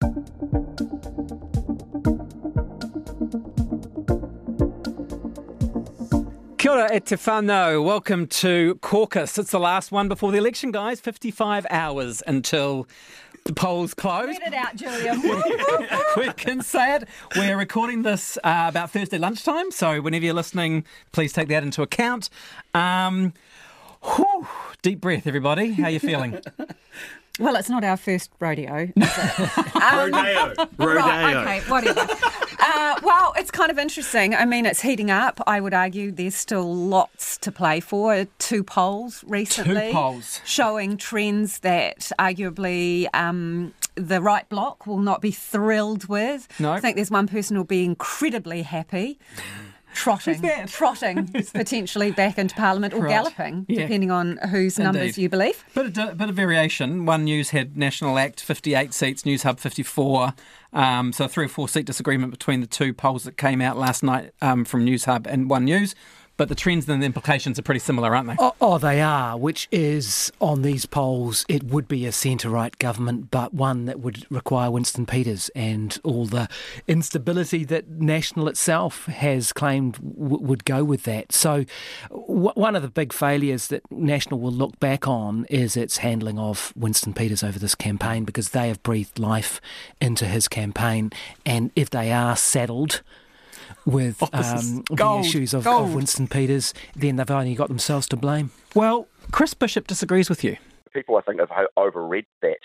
Kia ora e te whanau. Welcome to Caucus. It's the last one before the election, guys. 55 hours until the polls close. Read it out, Julia. we can say it. We're recording this uh, about Thursday lunchtime, so whenever you're listening, please take that into account. Um, whew, deep breath, everybody. How are you feeling? well, it's not our first rodeo. is it? Rodeo. Rodeo. Right, okay, whatever. Uh, well, it's kind of interesting. I mean, it's heating up. I would argue there's still lots to play for. Two polls recently Two polls. showing trends that arguably um, the right block will not be thrilled with. No. I think there's one person who'll be incredibly happy. Trotting, trotting, potentially back into Parliament or Right. galloping, Yeah. depending on whose numbers you believe. Bit of, bit of variation. One news had National Act 58 seats, News Hub 54. Um, so a three or four seat disagreement between the two polls that came out last night um, from News Hub and One News. But the trends and the implications are pretty similar, aren't they? Oh, oh, they are, which is on these polls, it would be a centre right government, but one that would require Winston Peters and all the instability that National itself has claimed w- would go with that. So, w- one of the big failures that National will look back on is its handling of Winston Peters over this campaign because they have breathed life into his campaign. And if they are saddled, with Oh, this um, the issues of, of Winston Peters, then they've only got themselves to blame. Well, Chris Bishop disagrees with you. people, I think, have overread that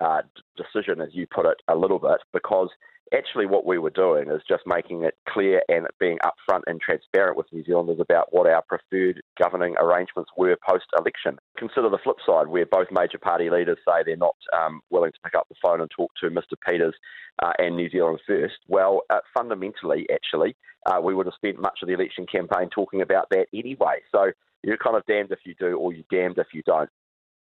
uh, decision, as you put it, a little bit, because actually what we were doing is just making it clear and being upfront and transparent with New Zealanders about what our preferred governing arrangements were post election. Consider the flip side, where both major party leaders say they're not um, willing to pick up the phone and talk to Mr. Peters uh, and New Zealand First. Well, uh, fundamentally, actually, uh, we would have spent much of the election campaign talking about that anyway. So you're kind of damned if you do, or you're damned if you don't.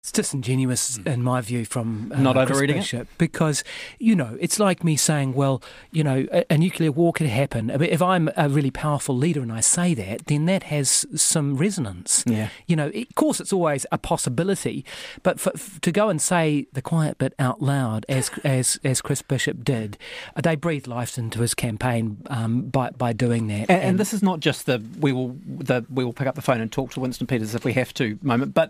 It's disingenuous, in my view, from uh, Not overreading it? Because you know it's like me saying, "Well, you know, a, a nuclear war could happen." I mean, if I'm a really powerful leader and I say that, then that has some resonance. Yeah. You know, of course, it's always a possibility, but for, f to go and say the quiet bit out loud, as as as Chris Bishop did, uh, they breathed life into his campaign um, by by doing that. And, and this is not just the we will the we will pick up the phone and talk to Winston Peters if we have to moment, but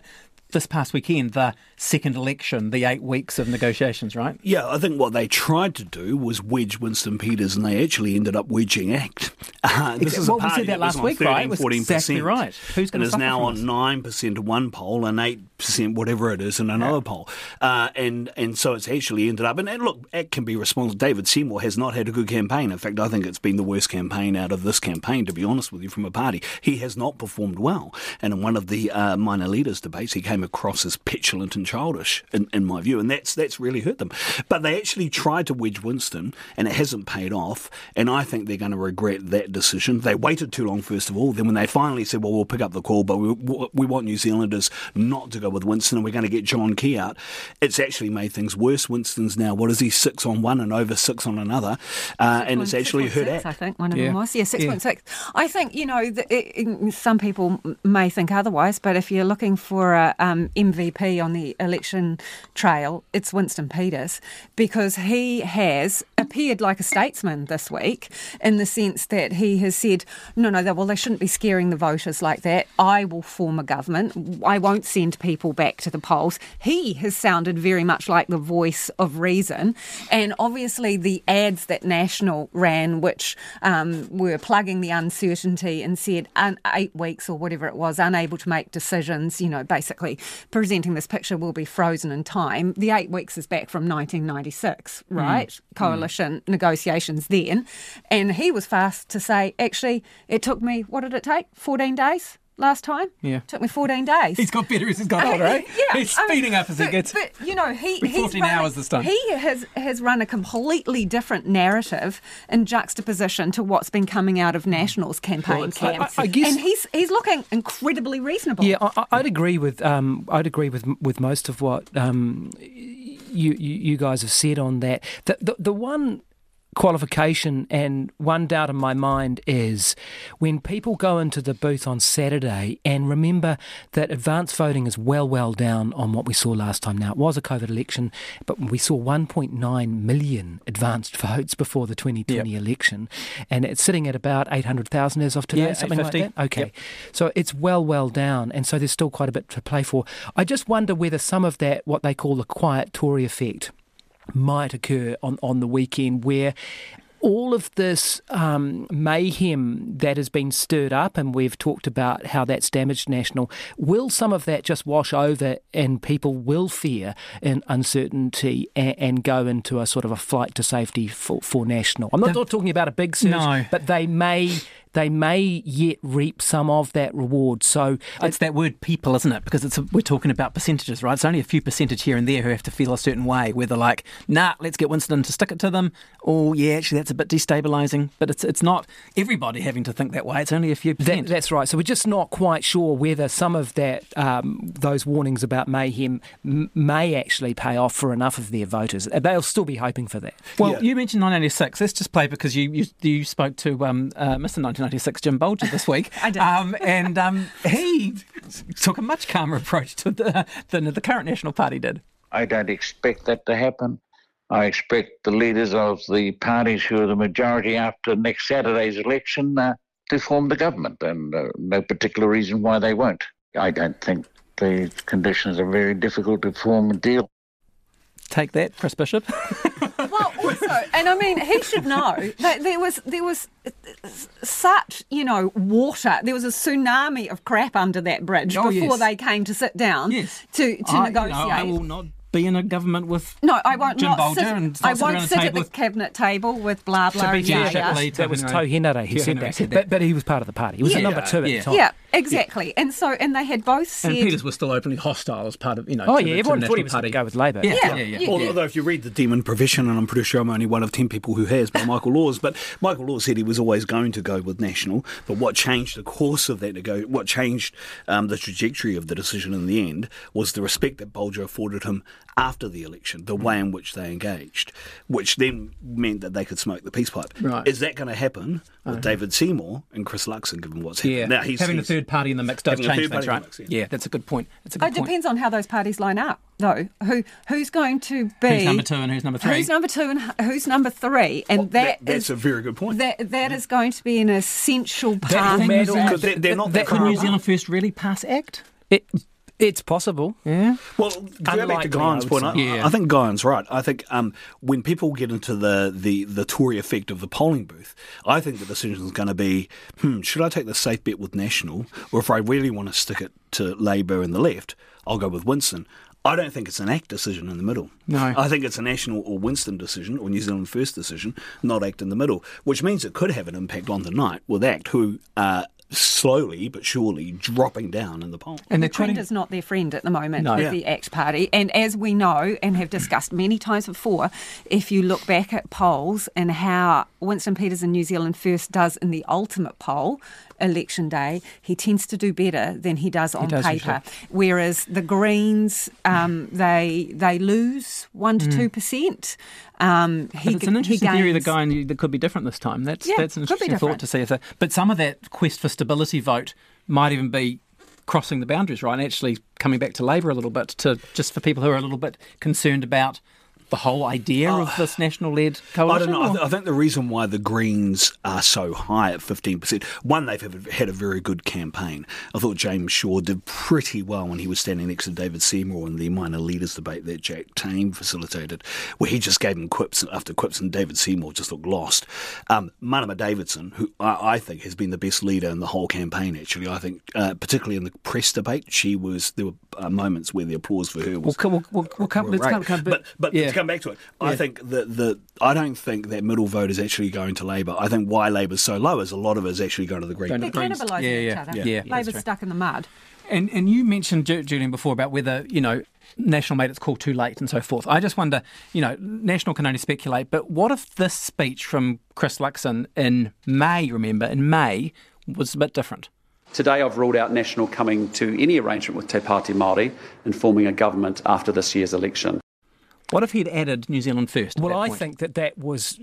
this past weekend, the second election, the eight weeks of negotiations, right? Yeah, I think what they tried to do was wedge Winston Peters, and they actually ended up wedging ACT. Uh, this Ex- is a well, we said that was last week, 13, right? It was 14%, exactly right. Who's gonna and is now on nine percent one poll and eight percent, whatever it is, in another poll. Uh, and and so it's actually ended up. And, and look, ACT can be responsible. David Seymour has not had a good campaign. In fact, I think it's been the worst campaign out of this campaign, to be honest with you, from a party. He has not performed well. And in one of the uh, minor leaders debates, he came across as petulant and childish, in, in my view, and that's that's really hurt them. But they actually tried to wedge Winston, and it hasn't paid off. And I think they're going to regret that decision. They waited too long, first of all. Then when they finally said, "Well, we'll pick up the call, but we, we want New Zealanders not to go with Winston, and we're going to get John Key out," it's actually made things worse. Winston's now what is he six on one and over six on another, uh, and it's actually hurt 6.6, I think one of Yeah. them was. Yeah, six Yeah. point six. I think you know the, it, it- some people may think otherwise, but if you're looking for a um, MVP on the election trail, it's Winston Peters because he has appeared like a statesman this week in the sense that he has said, no, no, well they shouldn't be scaring the voters like that. I will form a government. I won't send people back to the polls. He has sounded very much like the voice of reason, and obviously the ads that National ran, which um, were plugging the uncertainty and said un- eight weeks or whatever it was, unable to make decisions, you know, basically presenting this picture will be frozen in time. The eight weeks is back from 1996, right? Coalition negotiations then. And he was fast to say, actually, it took me, what did it take? 14 days? Last time. Yeah. Took me 14 days. He's got better as he's got older, eh? yeah, He's I mean, speeding up as but, he gets. But you know, he he's 14 run hours this time. He has has run a completely different narrative in juxtaposition to what's been coming out of Nationals campaign camp, I- I guess- and he's he's looking incredibly reasonable. Yeah, I, I'd agree with um, I'd agree with with most of what um, you, you you guys have said on that. The the, the one qualification and one doubt in my mind is when people go into the booth on Saturday and remember that advance voting is well well down on what we saw last time. Now it was a covid election but we saw 1.9 million advanced votes before the 2020 election and it's sitting at about 800,000 as of today Yeah, something like that? okay. Yep. so it's well, well down, and so there's still quite a bit to play for. I just wonder whether some of that, what they call the quiet Tory effect, might occur on, on the weekend where all of this um, mayhem that has been stirred up, and we've talked about how that's damaged National, will some of that just wash over and people will fear and uncertainty and, and go into a sort of a flight to safety for, for National? I'm not The- talking about a big surge, No. but they may they may yet reap some of that reward. So It's that word people, isn't it? Because it's a, we're talking about percentages, right? It's only a few percentage here and there who have to feel a certain way, where they're like, nah, let's get Winston to stick it to them. Or, yeah, actually, that's a bit destabilising. But it's it's not everybody having to think that way. It's only a few That, that's right. So we're just not quite sure whether some of that, um, those warnings about mayhem, m- may actually pay off for enough of their voters. Uh, They'll still be hoping for that. well, Yeah. you mentioned 1996. Let's just play because you you, you spoke to um, uh, Mr. 1996, Jim Bolger, this week. I did. Um, and um, he took a much calmer approach to the than the current National Party did. I don't expect that to happen. I expect the leaders of the parties who are the majority after next Saturday's election uh, to form the government, and uh, no particular reason why they won't. I don't think the conditions are very difficult to form a deal. Take that, Chris Bishop. Well, also, and I mean, he should know that there was there was such you know water. There was a tsunami of crap under that bridge Oh, before yes. they came to sit down Yes. to to I, you know, negotiate. I will not be in a government with no, I won't Jim not Bolger sit. and I won't sit at the with- cabinet table with blah blah. be yeah, yeah. That was Henry. Tau Henare who said that. said that. But, but he was part of the party. He was Yeah. at number two at Yeah. the time. Yeah, exactly. And so, and they had both said. And Peters was still openly hostile as part of, you know. Oh, to yeah, the, everyone to the thought he National was going Party. to go with Labour. Yeah, Yeah, yeah, yeah. yeah. yeah. Although if you read the Demon Profession, and I'm pretty sure I'm only one of ten people who has, by Michael Laws, but Michael Laws said he was always going to go with National. But what changed the course of that to go, what changed um, the trajectory of the decision in the end was the respect that Bolger afforded him after the election, the mm. way in which they engaged, which then meant that they could smoke the peace pipe. Right. Is that going to happen with uh-huh. David Seymour and Chris Luxon, given what's happened? Yeah, Now, he's, having a third party in the mix does change third things, right? mix, yeah. yeah. that's a good point. That's a good It point. depends on how those parties line up, though. Who who's going to be Who's number two and who's number three? Who's number two and who's number three? And Well, that- that that's is- a very good point. That that is going to be an essential part. will of matter that. Because they're, they're not that Could New. Zealand First really pass Act? It, it's possible. Yeah. Well, go back to I point, I. Yeah. I think Guyon's right. I think um, when people get into the, the, the Tory effect of the polling booth, I think the decision is going to be, hmm, should I take the safe bet with National, or if I really want to stick it to Labour and the left, I'll go with Winston. I don't think it's an ACT decision in the middle. No. I think it's a National or Winston decision, or New Zealand First decision, not ACT in the middle, which means it could have an impact on the night with ACT, who are slowly but surely dropping down in the poll. And the trend is not their friend at the moment No. with Yeah. the ACT Party. And as we know and have discussed many times before, if you look back at polls and how Winston Peters in New Zealand First does in the ultimate poll, election day, he tends to do better than he does on does paper. usually. Whereas the Greens, um, they they lose one to two percent. Um, But he, it's an he interesting theory gains- that going that could be different this time. That's Yeah, that's an interesting thought to see if that. But some of that quest for stability vote might even be crossing the boundaries, right? And actually coming back to Labor a little bit to just for people who are a little bit concerned about the whole idea of this national-led coalition? I don't know. I, th- I think the reason why the Greens are so high at 15%, one, they've had a very good campaign. I thought James Shaw did pretty well when he was standing next to David Seymour in the minor leaders debate that Jack Tame facilitated, where he just gave him quips after quips and David Seymour just looked lost. Um, Marama Davidson, who I, I think has been the best leader in the whole campaign, actually, I think, uh, particularly in the press debate, she was, there were uh, moments where the applause for her was co- we'll, we'll, we'll come, Right. come, come, but but yeah. Come back to it. I think that the I don't think that middle vote is actually going to Labor. I think why Labor's so low is a lot of it is actually going to the Green. Going to They're the Greens. cannibalising Yeah, each yeah, other. yeah. Yeah, that's Labor's stuck in the mud. And and you mentioned Julian before about whether you know National made its call too late and so forth. I just wonder, you know, National can only speculate, but what if this speech from Chris Luxon in May, remember, in May, was a bit different? Today, I've ruled out National coming to any arrangement with Te Pāti Māori and forming a government after this year's election. What if he'd added New Zealand first? Well, I think that that was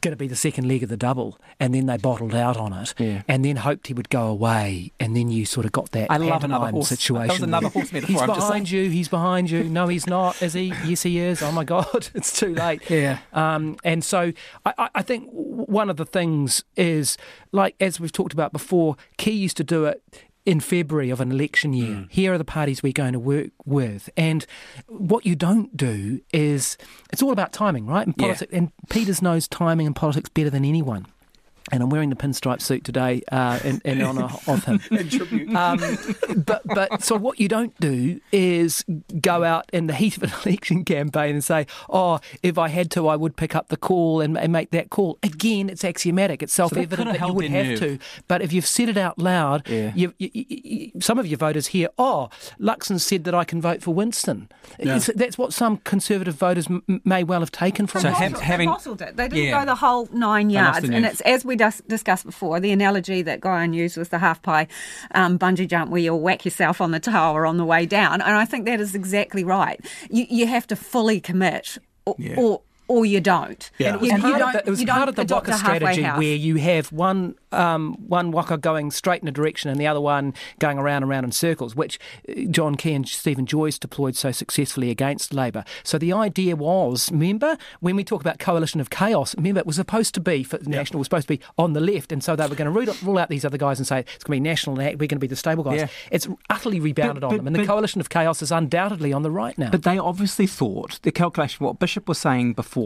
going to be the second leg of the double, and then they bottled out on it, Yeah. and then hoped he would go away, and then you sort of got that I love another horse- situation. that was another horse metaphor, He's I'm behind you. He's behind you. No, he's not. Is he? Yes, he is. Oh my God, it's too late. Yeah. Um, and so I, I- I think one of the things is like as we've talked about before, Key used to do it. In February of an election year, mm. here are the parties we're going to work with, and what you don't do is it's all about timing, right? And Yeah. politics, and Peters knows timing and politics better than anyone. And I'm wearing the pinstripe suit today uh, in, in honour of him. Um, but but so what you don't do is go out in the heat of an election campaign and say, "Oh, if I had to, I would pick up the call and, and make that call." Again, it's axiomatic. It's self-evident could've that you would their have nerve. to. But if you've said it out loud, Yeah. you, you, you, you- some of your voters hear, "Oh, Luxon said that I can vote for Winston." It's- that's what some conservative voters m- m- may well have taken from So that. have- having- they bottled it. They didn't Yeah. go the whole nine yards. And it's as we dis- discussed before, the analogy that Guyon used was the half pie um, bungee jump where you'll whack yourself on the tower on the way down. And I think that is exactly right. You, you have to fully commit, or, Yeah. or or you don't. Yeah. And it was, You- you part, of don't- the, it was you part don't of the Waka strategy house. where you have one um, one Waka going straight in a direction and the other one going around and around in circles, which uh, John Key and Stephen Joyce deployed so successfully against Labor. So the idea was, remember, when we talk about coalition of chaos, remember, it was supposed to be, for National was supposed to be on the left, and so they were going to rule, rule out these other guys and say, it's going to be National and we're going to be the stable guys. Yeah. It's utterly rebounded But- on but- them, and the coalition of chaos is undoubtedly on the right now. But they obviously thought the calculation. What Bishop was saying before,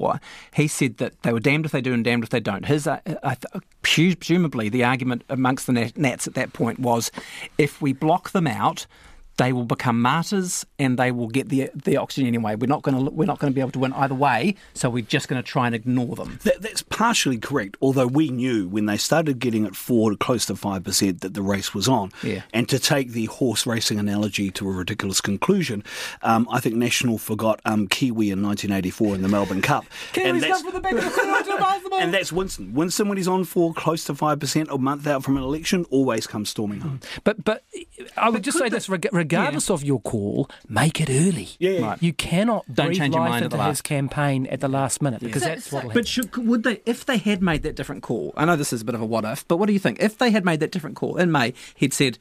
he said that they were damned if they do and damned if they don't. His, uh, th- presumably, the argument amongst the Nat- Nats at that point was, if we block them out. They will become martyrs, and they will get the the oxygen anyway. We're not going to we're not going to be able to win either way, so we're just going to try and ignore them. That, that's partially correct, although we knew when they started getting it four to close to 5% that the race was on. Yeah. And to take the horse racing analogy to a ridiculous conclusion, um, I think National forgot um, Kiwi in 1984 in the Melbourne Cup. Kiwi's and, that's, and that's Winston. Winston, when he's on for close to 5% a month out from an election, always comes storming home. But but I would just say this: reg- regardless of your call, make it early. Yeah, yeah. Right. You cannot Don't breathe change your life mind at the into his last. campaign at the last minute because So- that's so- what But should, would they, if they had made that different call? I know this is a bit of a what if, but what do you think? If they had made that different call in May, he'd said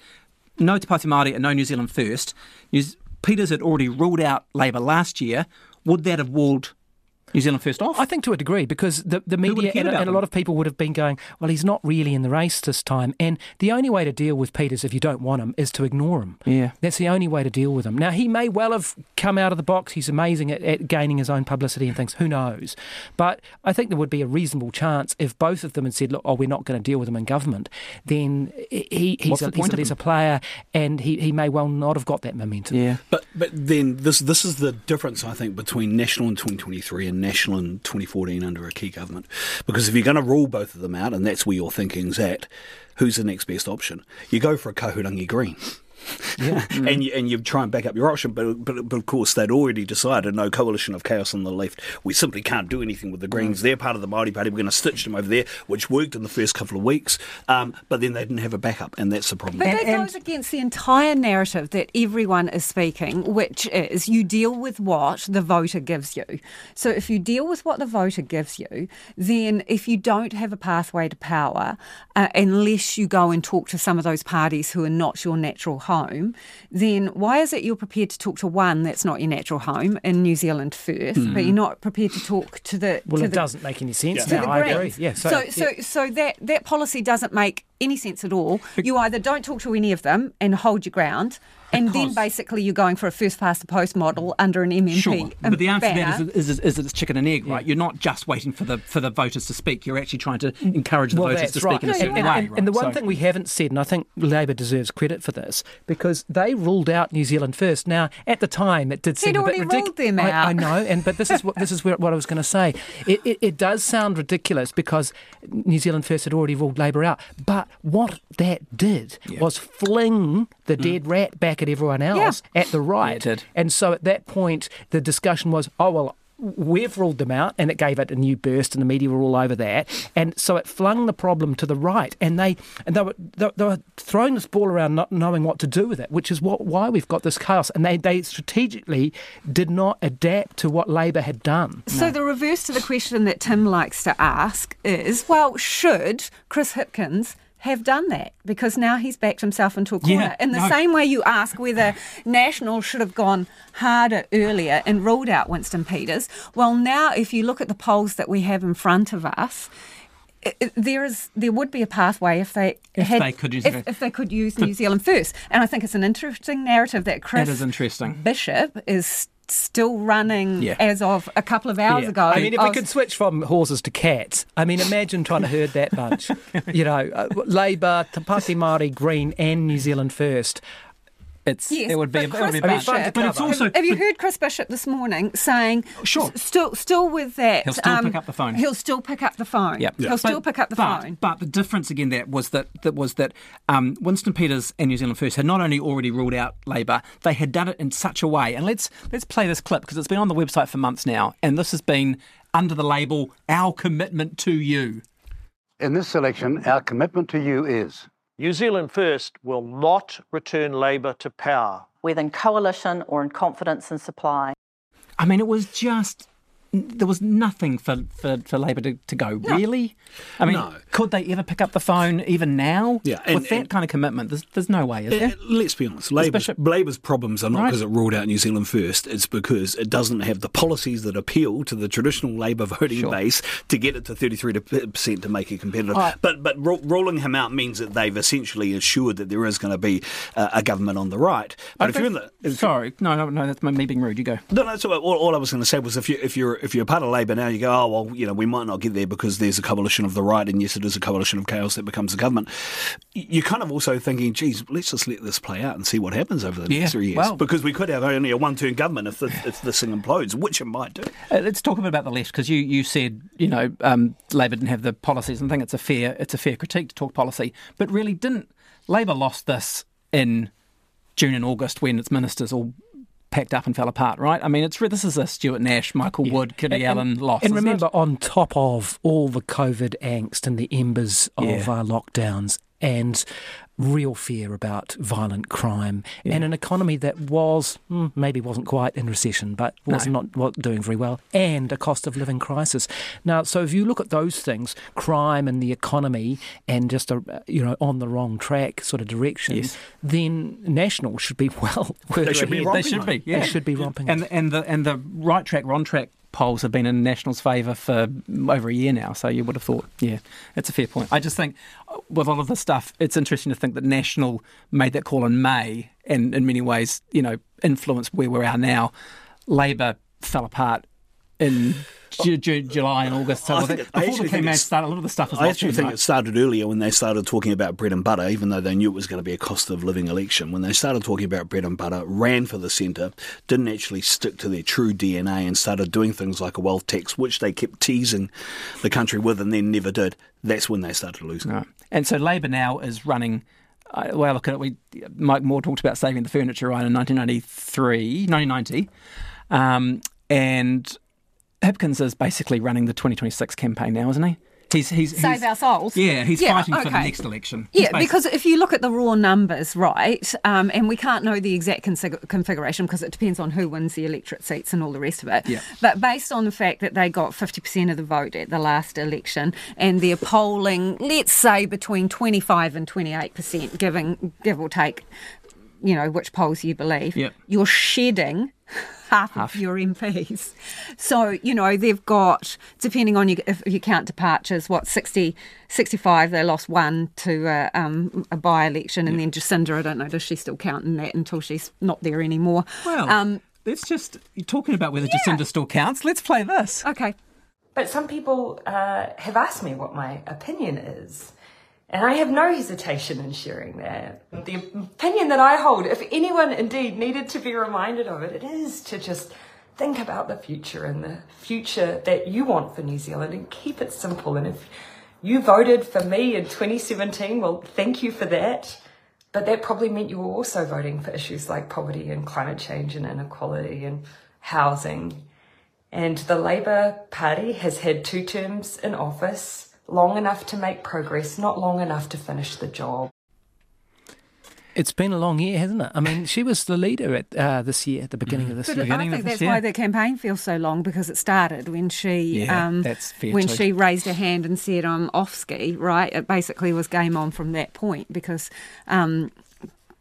no to Pāti Māori and no New Zealand first. New, Peters had already ruled out Labour last year. Would that have walled New Zealand first off? I think to a degree because the, the media and, and a lot of people would have been going, well, he's not really in the race this time. And the only way to deal with Peters if you don't want him is to ignore him. Yeah. That's the only way to deal with him. Now, he may well have come out of the box. He's amazing at, at gaining his own publicity and things. Who knows? But I think there would be a reasonable chance if both of them had said, look, oh, we're not going to deal with him in government, then he, he's, a, the he's a of lesser him? player and he, he may well not have got that momentum. yeah. But but then this this is the difference I think between national in 2023 and national in 2014 under a key government, because if you're going to rule both of them out, and that's where your thinking's at, who's the next best option? You go for a Kahurangi Green. Yeah. and you and you try and back up your option, but, but but of course they'd already decided no coalition of chaos on the left. We simply can't do anything with the Greens. They're part of the Māori Party. We're going to stitch them over there, which worked in the first couple of weeks. Um, but then they didn't have a backup, and that's the problem. But And- that and- goes against the entire narrative that everyone is speaking, which is you deal with what the voter gives you. So if you deal with what the voter gives you, then if you don't have a pathway to power, uh, unless you go and talk to some of those parties who are not your natural home, then why is it you're prepared to talk to one that's not your natural home in New Zealand first, but hmm. you're not prepared to talk to the Well, to it the, doesn't make any sense to now. I agree. Yeah. so, so, so that, that policy doesn't make any sense at all. You either don't talk to any of them and hold your ground, and then basically you're going for a first past the post model under an MMP. Sure, but the answer to that is, is, is that it's chicken and egg, right? You're not just waiting for the for the voters to speak. You're actually trying to mm. encourage the Well, voters to speak in a certain and, way. and- right? and the one So- thing we haven't said, and I think Labor deserves credit for this, because they ruled out New Zealand first. Now, at the time, it did seem a bit already ridiculous. ruled them I, out. I know, and but this is what this is where, what I was going to say. It, it, it does sound ridiculous because New Zealand First had already ruled Labor out. But what that did was fling the dead rat back at everyone else at the right. Mm. did. And so at that point, the discussion was, oh well. We've ruled them out, and it gave it a new burst, and the media were all over that, and so it flung the problem to the right, and they and they were they, they were throwing this ball around, not knowing what to do with it, which is what why we've got this chaos, and they they strategically did not adapt to what Labor had done. So the reverse to the question that Tim likes to ask is, well, should Chris Hipkins have done that? Because now he's backed himself into a corner. Yeah, In the no. same way you ask whether National should have gone harder earlier and ruled out Winston Peters. Well, now if you look at the polls that we have in front of us, there is there would be a pathway if they If had they could use if, if they could use New Zealand first, and I think it's an interesting narrative that Chris is interesting. Bishop is still running Yeah. as of a couple of hours Yeah. ago. I mean, if we of- could switch from horses to cats, I mean, imagine trying to herd that bunch. you know, uh, Labor, Te Pāti Māori, Green, and New Zealand First. It's Yes, it would be, but it would be a Chris bunch. Bishop- but it's Have- also Have you heard Chris Bishop this morning saying, Sure. s- still, still with that, um, He'll still pick up the phone. He'll still pick up the phone. Yep. He'll still But- pick up the but, phone. But the difference again that was that that was that um, Winston Peters and New Zealand First had not only already ruled out Labor, they had done it in such a way. And let's let's play this clip because it's been on the website for months now, and this has been under the label "Our Commitment to You." In this election, our commitment to you is New Zealand First will not return Labor to power. whether in coalition or in confidence and supply. I mean, it was just there was nothing for, for, for Labor to, to go, really? I mean, No. could they ever pick up the phone even now? Yeah, and- With that and- kind of commitment, there's, there's no way, is Uh, there? Let's be honest. Labor's, Labor's problems are not Right. because it ruled out New Zealand first. It's because it doesn't have the policies that appeal to the traditional Labor voting Sure. base to get it to 33% to make it competitive. Oh. But but ru- ruling him out means that they've essentially assured that there is going to be uh, a government on the right. But if you're in the Sorry, no, no, no, that's me being rude. You go. no, no. So all, all I was going to say was, if you if you're if you're part of Labor now, you go, oh well, you know, we might not get there because there's a coalition of the right, and yes, it is a coalition of chaos that becomes the government. You're kind of also thinking, geez, let's just let this play out and see what happens over the Yeah, next three years, well- because we could have only a one-term government if, the, if this thing implodes, which it might do. Uh, let's talk a bit about the left because you, you said you know um, Labor didn't have the policies, and I think it's a fair it's a fair critique to talk policy, but really didn't Labor lost this in June and August when its ministers all packed up and fell apart, right? I mean, it's this is a Stuart Nash, Michael Wood, Kiri Allan loss. And remember, it? on top of all the COVID angst and the embers of Yeah. uh, lockdowns and real fear about violent crime and an economy that was hmm, maybe wasn't quite in recession but was not doing very well and a cost of living crisis. Now so if you look at those things crime and the economy and just a you know on the wrong track sort of direction Yes. then national should be well further should be romping they should be, yeah, They should be romping And and the and the right track, wrong track polls have been in National's favour for over a year now. So you would have thought, yeah, it's a fair point. I just think uh, with all of this stuff, it's interesting to think that National made that call in May, and in many ways, you know, influenced where we are now. Labor fell apart in. Ju- Ju- July and August. So I think that- it- I before actually they think came out, started, a lot of the stuff was I actually think it started earlier when they started talking about bread and butter, even though they knew it was going to be a cost of living election. When they started talking about bread and butter, ran for the centre, didn't actually stick to their true DNA and started doing things like a wealth tax, which they kept teasing the country with and then never did. That's when they started losing. Right. And so Labor now is running. Uh, the way I look at it, we Mike Moore talked about saving the furniture right in 1993, 1990, um, and Hipkins is basically running the 2026 campaign now, isn't he? He's he's Save he's, our souls. Yeah, he's Yeah, fighting for the next election. He's Yeah, because if you look at the raw numbers, right, um, and we can't know the exact consig- configuration because it depends on who wins the electorate seats and all the rest of it. Yeah. But based on the fact that they got 50% of the vote at the last election and they're polling, let's say, between 25 and 28%, giving, give or take, you know, which polls you believe, Yep. you're shedding half, half, of your MPs. So, you know, they've got, depending on you, if you count departures, what, 60, 65, they lost one to uh, um, a by election. And yeah. then Jacinda, I don't know, does she still count in that until she's not there anymore? Well, um, let's just, you're talking about whether yeah. Jacinda still counts. Let's play this. Okay. But some people uh, have asked me what my opinion is. And I have no hesitation in sharing that. The opinion that I hold, if anyone indeed needed to be reminded of it, it is to just think about the future and the future that you want for New Zealand and keep it simple. And if you voted for me in 2017, well, thank you for that. But that probably meant you were also voting for issues like poverty and climate change and inequality and housing. And the Labour Party has had two terms in office long enough to make progress, not long enough to finish the job. It's been a long year, hasn't it? I mean, she was the leader at uh, this year, at the beginning mm. of this but year. I think that's why the campaign feels so long because it started when she yeah, um, that's when too. she raised her hand and said, "I'm off ski." Right, it basically was game on from that point because um,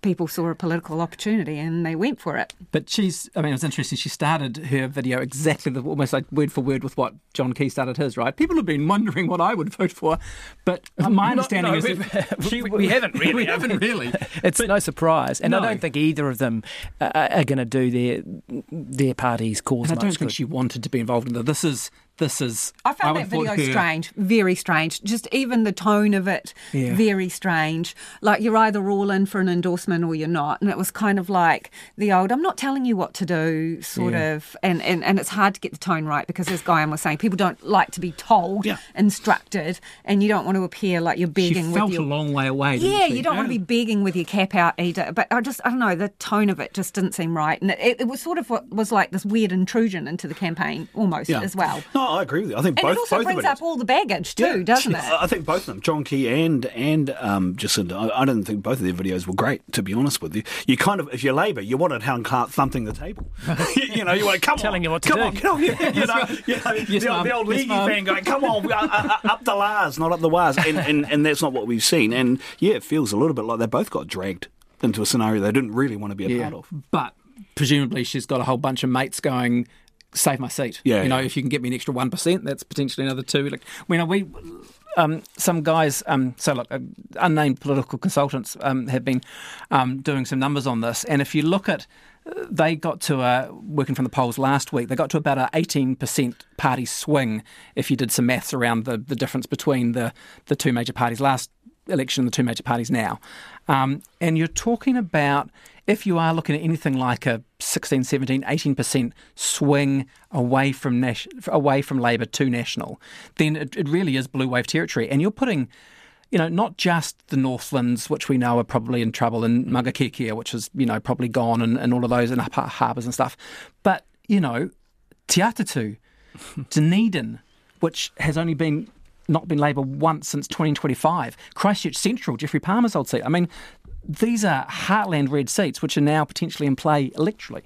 people saw a political opportunity and they went for it. But she's, I mean, it was interesting. She started her video exactly the, almost like word for word with what John Key started his, right? People have been wondering what I would vote for, but um, my understanding no, is that she, we haven't really. we haven't really. it's but, no surprise. And no. I don't think either of them uh, are going to do their their party's cause. And I don't think good. she wanted to be involved in that. This is this is. I found I that video strange, very strange. Just even the tone of it, yeah. very strange. Like you're either all in for an endorsement or you're not, and it was kind of like the old "I'm not telling you what to do" sort yeah. of. And, and and it's hard to get the tone right because, as Guyon was saying, people don't like to be told, yeah. instructed, and you don't want to appear like you're begging. She felt your... a long way away. Yeah, you don't want to be begging with your cap out either. But I just I don't know the tone of it just didn't seem right, and it, it was sort of what was like this weird intrusion into the campaign almost as well. No, I agree with you. I think and both. it also both brings up all the baggage too, yeah, doesn't it? I think both of them, John Key and and um, Jacinda. I, I don't think both of their videos were great. To be honest with you, you kind of, if you're Labor, you wanted Helen Clark thumping the table. you, you, know, you want come telling on, you what to come do. On, come on, you, you know, you know yes, the, the, old yes, leaguey fan going, come on, uh, uh, up the Lars, not up the wires, and, and and that's not what we've seen. And yeah, it feels a little bit like they both got dragged into a scenario they didn't really want to be a yeah, part of. But presumably she's got a whole bunch of mates going save my seat. Yeah, you know, yeah. if you can get me an extra one percent, that's potentially another two. Like when we. Um, some guys, um, so look, uh, unnamed political consultants um, have been um, doing some numbers on this, and if you look at, uh, they got to a, working from the polls last week, they got to about an eighteen percent party swing. If you did some maths around the, the difference between the the two major parties last election and the two major parties now, um, and you're talking about if you are looking at anything like a 16, 17, 18% swing away from away from Labor to National, then it, it really is blue wave territory. And you're putting you know, not just the Northlands, which we know are probably in trouble, and Maungakiekie, which is, you know, probably gone, and, and all of those, and harbours and stuff, but, you know, Te Atatu, Dunedin, which has only been not been Labor once since 2025, Christchurch Central, Geoffrey Palmer's old seat. I mean, these are heartland red seats which are now potentially in play electorally.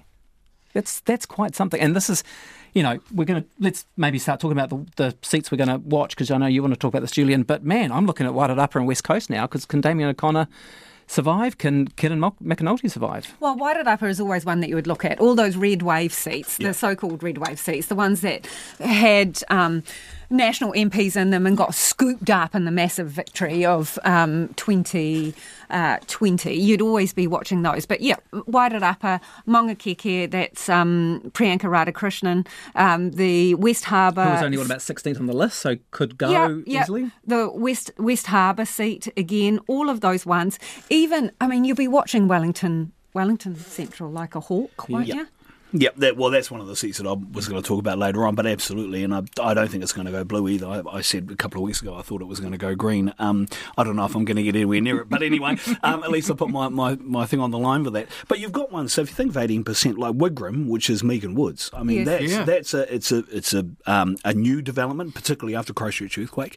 That's that's quite something. And this is, you know, we're going to let's maybe start talking about the, the seats we're going to watch because I know you want to talk about this, Julian. But man, I'm looking at Wairarapa and West Coast now because can Damien O'Connor survive? Can Kieran McAnulty survive? Well, Wairarapa is always one that you would look at. All those red wave seats, yeah. the so-called red wave seats, the ones that had. Um, national MPs in them and got scooped up in the massive victory of um, 2020. Uh, You'd always be watching those. But yeah, Wairarapa, Maungakiekie, that's um, Priyanka Radhakrishnan, um, the West Harbour. Who was only, what, about 16th on the list, so could go yeah, yeah. easily? The West, West Harbour seat, again, all of those ones. Even, I mean, you'll be watching Wellington Wellington Central like a hawk, won't you? Yep, that, well, that's one of the seats that I was going to talk about later on, but absolutely, and I, I don't think it's going to go blue either. I, I, said a couple of weeks ago I thought it was going to go green. Um, I don't know if I'm going to get anywhere near it, but anyway, um, at least I put my, my, my thing on the line for that. But you've got one, so if you think of 18%, like Wigram, which is Megan Woods, I mean, yes. that's yeah. that's a it's a it's a um, a new development, particularly after Christchurch earthquake.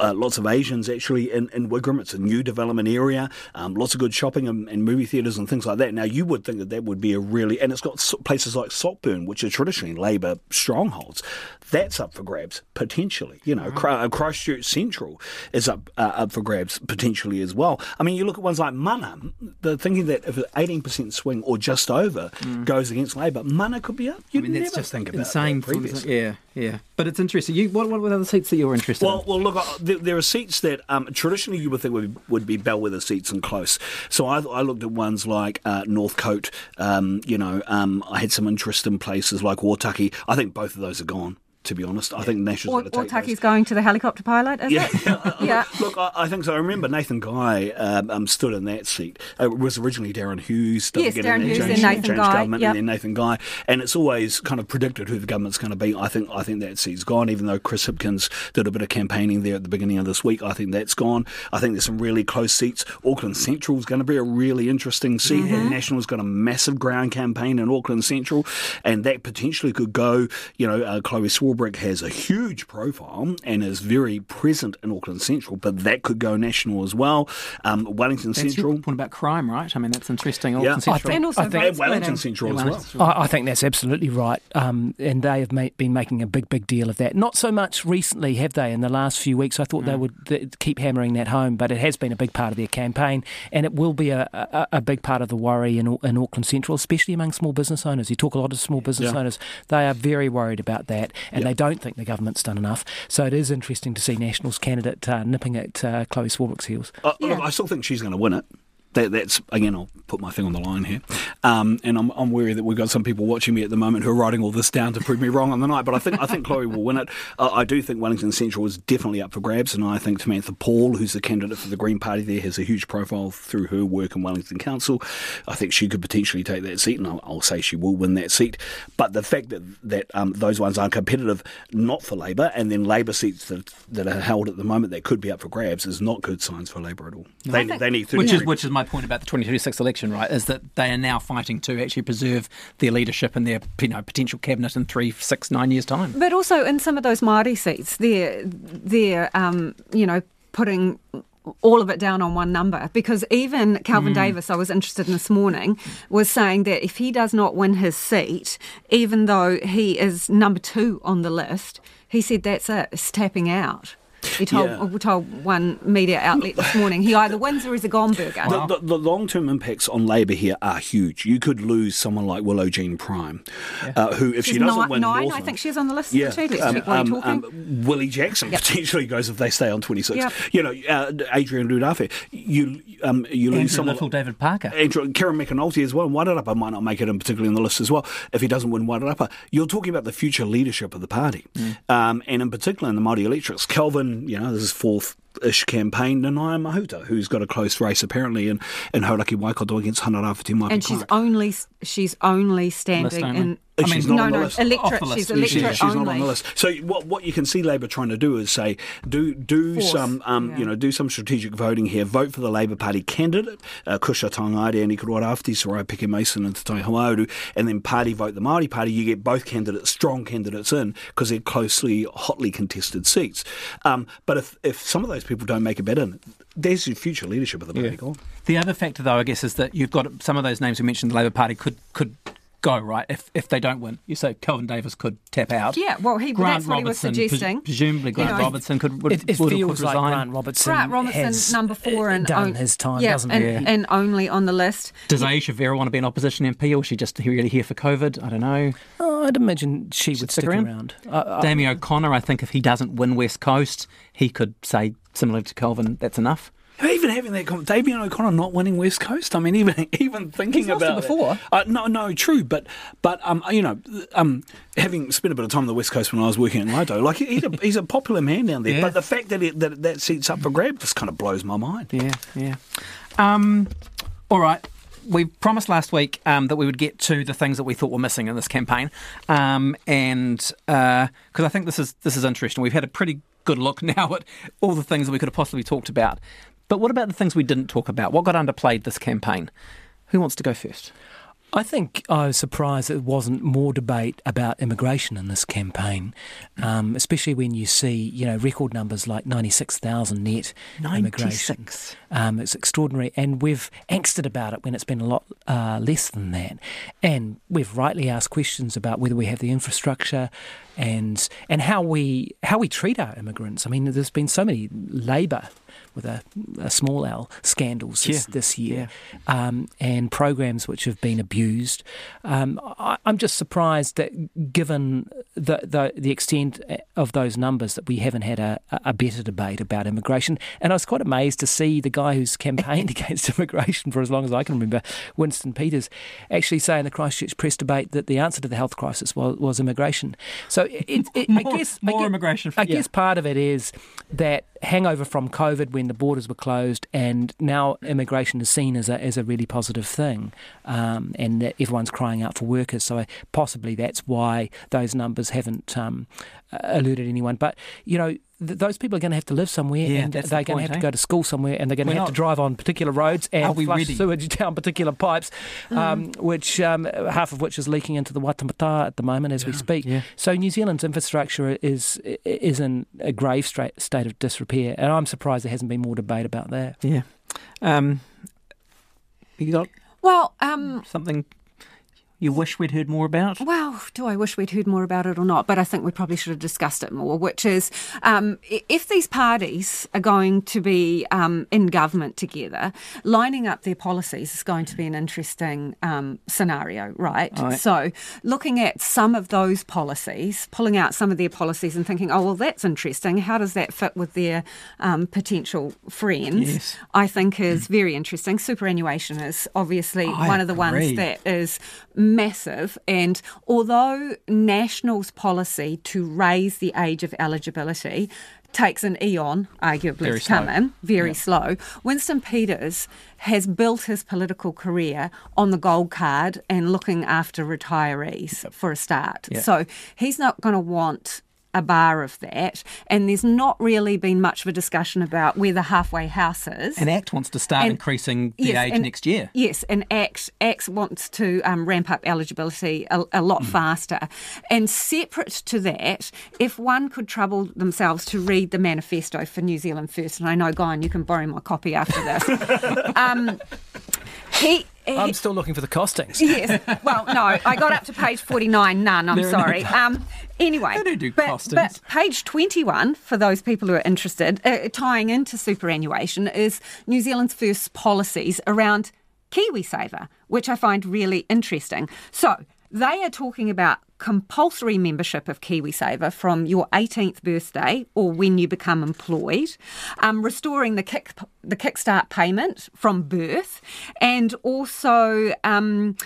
Uh, lots of Asians actually in, in Wigram. It's a new development area. Um, lots of good shopping and, and movie theatres and things like that. Now you would think that that would be a really, and it's got places like Sockburn, which are traditionally Labor strongholds, that's up for grabs potentially. You know, uh, Christchurch Central is up uh, up for grabs potentially as well. I mean, you look at ones like Mana. They're thinking that if an eighteen percent swing or just over goes against Labor, Mana could be up. You'd Mm. I mean, that's never just think about insane. that previously. Yeah, yeah. But it's interesting. You, what, what were the other seats that you were interested Well, in? well, look, uh, there, there are seats that um, traditionally you would think would, would be bellwether seats and close. So I, I looked at ones like uh, Northcote. Um, you know, um, I had some interest in places like Ōtaki. I think both of those are gone. To be honest, I think Nash is Or, going to take Tucky's those. going to the helicopter pilot, is Yeah, it? yeah. yeah. Look, I, I think so. I remember Nathan Guy um, um, stood in that seat. Uh, It was originally Darren Hughes. doesn't Yes, get Darren in, Hughes, changed- then Nathan changed Guy, government, yep. and then Nathan Guy. And it's always kind of predicted who the government's going to be. I think I think that seat's gone. Even though Chris Hipkins did a bit of campaigning there at the beginning of this week, I think that's gone. I think there's some really close seats. Auckland Central is going to be a really interesting seat. Mm-hmm. And National's got a massive ground campaign in Auckland Central, and that potentially could go. You know, uh, Chloe Swarbrick has a huge profile and is very present in Auckland Central, but that could go national as well. Um, Wellington That's Central. your point about crime, right? I mean, that's interesting. Yeah. Auckland Central. And also I think- And Wellington splitting. Central Yeah, as Wellington well. I, I think that's absolutely right, um, and they have ma- been making a big, big deal of that. Not so much recently, have they? In the last few weeks, I thought they would th- keep hammering that home, but it has been a big part of their campaign, and it will be a, a, a big part of the worry in, in Auckland Central, especially among small business owners. You talk a lot of small business Yeah. owners; they are very worried about that, and Yeah. they don't think the government's done enough. So it is interesting to see Nationals candidate uh, nipping at uh, Chloe Swarbrick's heels. Uh, Look, I still think she's going to win it. That, that's again, I'll put my thing on the line here, um, and I'm, I'm worried that we've got some people watching me at the moment who are writing all this down to prove me wrong on the night. But I think I think Chloe will win it. Uh, I do think Wellington Central is definitely up for grabs, and I think Tamatha Paul, who's the candidate for the Green Party, there has a huge profile through her work in Wellington Council. I think she could potentially take that seat, and I'll, I'll say she will win that seat. But the fact that that um, those ones aren't competitive, not for Labor, and then Labor seats that that are held at the moment that could be up for grabs is not good signs for Labor at all. They, they need 33 Which is which is my point about the 2026 election, right? Is that they are now fighting to actually preserve their leadership and their you know potential cabinet in three, six, nine years' time. But also in some of those Māori seats, they're, they're um, you know, putting all of it down on one number because even Kelvin Davis, I was interested in this morning, was saying that if he does not win his seat, even though he is number two on the list, he said that's it, it's tapping out. He told, Yeah. told one media outlet this morning he either wins or he's a gone burger. The, the, the long term impacts on Labor here are huge. You could lose someone like Willow Jean Prime, uh, who, if She's she doesn't nine, win nine I think she's on the list Yeah, too. Let's um, check um, you're talking. um, Willie Jackson Yep. potentially goes if they stay on 26. Yep. You know, uh, Adrian Rurawhe. You, um, you lose Andrew someone Little, David Parker. Andrew, Kieran McAnulty as well. And Wairarapa might not make it in particularly on the list as well if he doesn't win Wairarapa. You're talking about the future leadership of the party. Um, and in particular in the Māori electorates. Kelvin, you know, this is fourth ish campaign, Nanaia Mahuta, who's got a close race apparently in, in Hauraki Waikato against Hana-Rawhiti Michael and she's Clark. only she's only standing only. In. Uh, she's not no, on the no, list. electorate. The list. She's She's- electorate she's, she's only. not on the list. So what what you can see Labor trying to do is say do do Force, some um, yeah. you know do some strategic voting here. Vote for the Labor Party candidate, uh, Cushla Tangaere, Andy Kuruarafti, Soraya Peke Mason, and Te Tai Hauāuru, and then party vote the Māori Party. You get both candidates, strong candidates in because they're closely, hotly contested seats. Um, but if if some of those people don't make a bet in, there's your future leadership of the party gone. The other factor, though, I guess, is that you've got some of those names we mentioned. The Labor Party could could go right if if they don't win. You say Kelvin Davis could tap out. Yeah, well, he- Grant that's what he was Robertson, pres- suggesting. presumably, Grant know, Robertson could would, It, it would, feels could like resign. Grant Robertson, Grant Robertson, has number four, and done on- his time, yeah, doesn't and, he? and only on the list. Does Ayesha Verrall want to be an opposition MP, or is she just really here for COVID? I don't know. Oh, I'd imagine she would stick stick around? around. Uh, uh, Damien O'Connor, I think if he doesn't win West Coast, he could say similar to Kelvin, that's enough. Even having that, Damien O'Connor not winning West Coast. I mean, even even thinking He's about before. Uh, no, no, true, but but um, you know, um, having spent a bit of time on the West Coast when I was working in Lido, like he's a he's a popular man down there. Yeah. But the fact that it, that that seat's up for grab just kind of blows my mind. Yeah, yeah. Um, all right. We promised last week um, that we would get to the things that we thought were missing in this campaign, um, and because I think this is this is interesting. We've had a pretty good look now at all the things that we could have possibly talked about. But what about the things we didn't talk about? What got underplayed this campaign? Who wants to go first? I think I was surprised there wasn't more debate about immigration in this campaign, um, especially when you see you know record numbers like ninety six thousand net immigration. 96. Um, it's extraordinary, and we've angsted about it when it's been a lot uh, less than that. And we've rightly asked questions about whether we have the infrastructure and and how we how we treat our immigrants. I mean, there's been so many Labor with a, a small L scandals this, Yeah. this year, um, and programs which have been abused. Um, I, I'm just surprised that, given the, the the extent of those numbers, that we haven't had a, a better debate about immigration. And I was quite amazed to see the guy who's campaigned against immigration for as long as I can remember, Winston Peters, actually say in the Christchurch press debate that the answer to the health crisis was, was immigration. So it, it, I More- guess more I guess, immigration, I yeah. guess part of it is that hangover from COVID when the borders were closed, and now immigration is seen as a as a really positive thing, um, and everyone's crying out for workers. So possibly that's why those numbers haven't um, eluded anyone. But you know. Th- Those people are going to have to live somewhere, Yeah, and they're the going point, to have eh? to go to school somewhere, and they're going to We're have to drive on particular roads and we flush ready? sewage down particular pipes, um, which um, half of which is leaking into the Waitematā at the moment as we speak. yeah. So New Zealand's infrastructure is is in a grave stra- state of disrepair, and I'm surprised there hasn't been more debate about that. Yeah. Um, you got Well, um, something you wish we'd heard more about? Well, do I wish we'd heard more about it or not? But I think we probably should have discussed it more, which is um, if these parties are going to be um, in government together, lining up their policies is going to be an interesting um, scenario, right? Right. So, looking at some of those policies, pulling out some of their policies and thinking, oh, well, that's interesting. How does that fit with their um, potential friends? Yes. I think is very interesting. Superannuation is obviously I one of the ones that is massive. And although National's policy to raise the age of eligibility takes an eon, arguably, Very to come slow. in, very Yeah. slow, Winston Peters has built his political career on the gold card and looking after retirees for a start. Yeah. So he's not going to want a bar of that. And there's not really been much of a discussion about where the halfway house is. And ACT wants to start And- increasing the Yes, age and- next year. Yes, and ACT, ACT wants to um, ramp up eligibility a, a lot faster. And separate to that, if one could trouble themselves to read the manifesto for New Zealand First, and I know, Guyon, you can borrow my copy after this. um, he, I'm still looking for the costings. Yes. Well, no, I got up to page 49, none, I'm are no- sorry. Um, anyway, do but, costings. but page 21, for those people who are interested, uh, tying into superannuation, is New Zealand's first policies around KiwiSaver, which I find really interesting. So they are talking about compulsory membership of KiwiSaver from your 18th birthday or when you become employed, um, restoring the kick the kickstart payment from birth, and also um,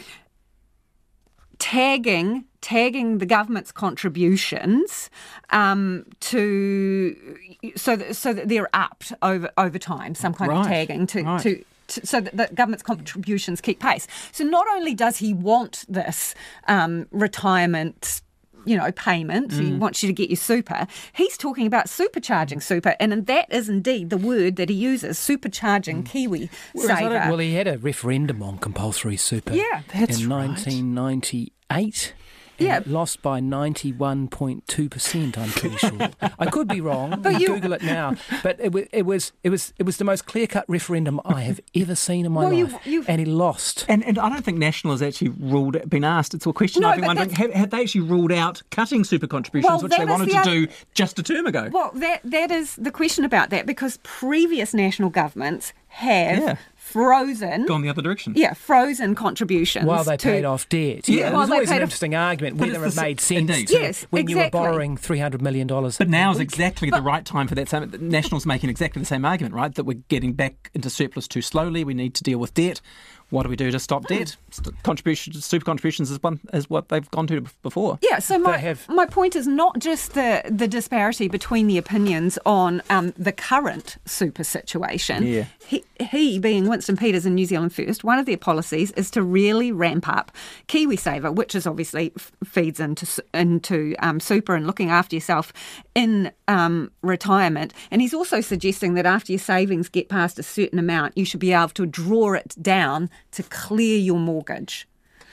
tagging tagging the government's contributions um, to so that, so that they're upped over over time. Some kind of tagging to. right. to to- so that the government's contributions keep pace. So not only does he want this um, retirement, you know, payment, he Mm. wants you to get your super. He's talking about supercharging super, and that is indeed the word that he uses: supercharging Kiwi Whereas I don't- saver. well, he had a referendum on compulsory super. Yeah. That's in right. 1998. And Yeah. lost by 91.2%, I'm pretty sure. I could be wrong. But you you- Google it now. But it, it was it was it was the most clear-cut referendum I have ever seen in my Well, life. you've- and he lost. And, and I don't think National has actually ruled been asked. It's a question No, I've been wondering. Have, have they actually ruled out cutting super contributions, Well, which they wanted the to other- do just a term ago? Well, that that is the question about that because previous national governments have Yeah. Frozen Gone the other direction. Yeah, frozen contributions While they to- paid off debt. Yeah, Yeah, while there's always an off- interesting argument But whether it's it made s- sense indeed. to- Yes, when you were borrowing $300 million. But now is exactly the right time for that same. National's making exactly the same argument, right? That we're getting back into surplus too slowly. We need to deal with debt. What do we do to stop debt? St- Contributions, super contributions is one is what they've gone to before. Yeah, so my, my point is not just the, the disparity between the opinions on um, the current super situation. Yeah. He, he, being Winston Peters and New Zealand First, one of their policies is to really ramp up KiwiSaver, which is obviously f- feeds into into um, super and looking after yourself in um, retirement. And he's also suggesting that after your savings get past a certain amount, you should be able to draw it down to clear your mortgage.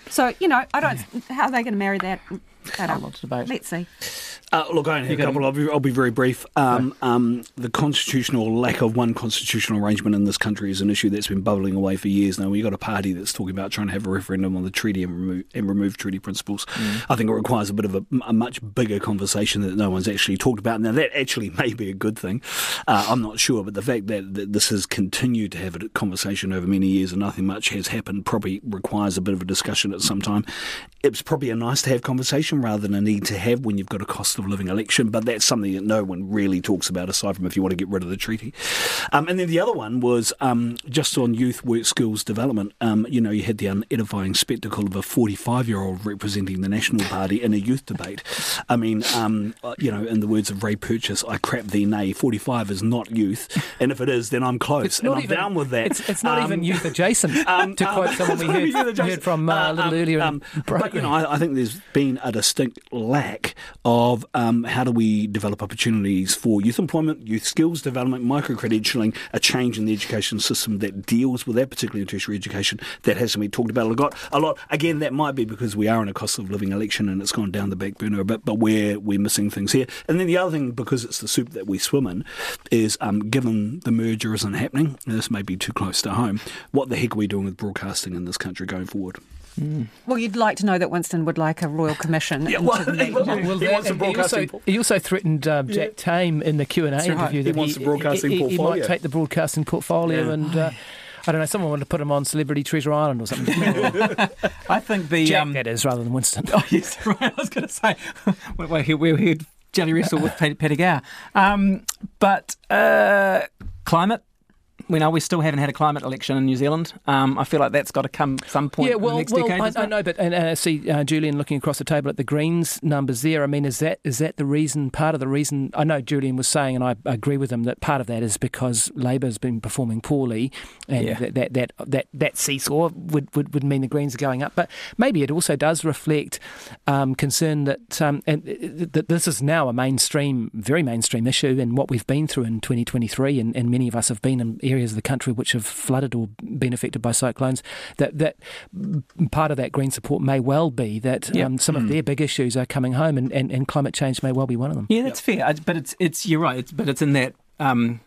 So you know, I don't. How are they going to marry that? I don't. lot to debate. Let's see. Uh, look, I only have a couple. I'll be, I'll be very brief. Um, um, the constitutional lack of one constitutional arrangement in this country is an issue that's been bubbling away for years now. We've got a party that's talking about trying to have a referendum on the treaty and remove, and remove treaty principles. I think it requires a bit of a, a much bigger conversation that no one's actually talked about. Now, that actually may be a good thing. Uh, I'm not sure, but the fact that, that this has continued to have a conversation over many years and nothing much has happened probably requires a bit of a discussion at some time. It's probably a nice to have conversation rather than a need to have when you've got a cost of living election, but that's something that no one really talks about aside from if you want to get rid of the treaty. Um, and then the other one was um, just on youth work skills development. Um, you know, you had the unedifying spectacle of a 45 year old representing the National Party in a youth debate. I mean, um, uh, you know, in the words of Ray Purchase, I crap thee nay, 45 is not youth, and if it is, then I'm close, It's and I'm even- down with that. It's, it's not Um, even youth adjacent, um, to quote someone we heard, heard from uh, a little earlier But you know, I, I think there's been a distinct lack of um, how do we develop opportunities for youth employment, youth skills development, micro credentialing, a change in the education system that deals with that, particularly in tertiary education. That hasn't been talked about a lot. A lot. Again, that might be because we are in a cost of living election and it's gone down the back burner a bit, but we're we're missing things here. And then the other thing, because it's the soup that we swim in, is um, given the merger isn't happening, this may be too close to home. What the heck are we doing with broadcasting in this country going forward? Well, you'd like to know that Winston would like a royal commission. Yeah, well, well, Well, He wants a and he, also, broadcasting- he also threatened um, Jack Tame in the Q and A right. interview He that wants the broadcasting he, he, he might take the broadcasting portfolio Yeah. and. Uh, I don't know. Someone wanted to put him on Celebrity Treasure Island or something. I think the Jack, um, that is, rather than Winston. Oh yes, right. I was going to say we we we we had jelly wrestle with Paddy, Paddy Gower. Um, but uh, climate. We know we still haven't had a climate election in New Zealand. Um, I feel like that's got to come some point Yeah, in well, the next well decade. I, I know, but and, see uh, Julian looking across the table at the Greens numbers there. I mean, is that is that the reason? Part of the reason I know Julian was saying, and I agree with him that part of that is because Labor's been performing poorly, and Yeah. that, that that that that seesaw would, would would mean the Greens are going up. But maybe it also does reflect um, concern that um, and uh, that this is now a mainstream, very mainstream issue, and what we've been through in 2023, and, and many of us have been in areas of the country which have flooded or been affected by cyclones. That that part of that green support may well be that Yep. um, some of their big issues are coming home, and, and, and climate change may well be one of them. Yeah, that's fair. I- But it's it's you're right. It's, but it's in that um,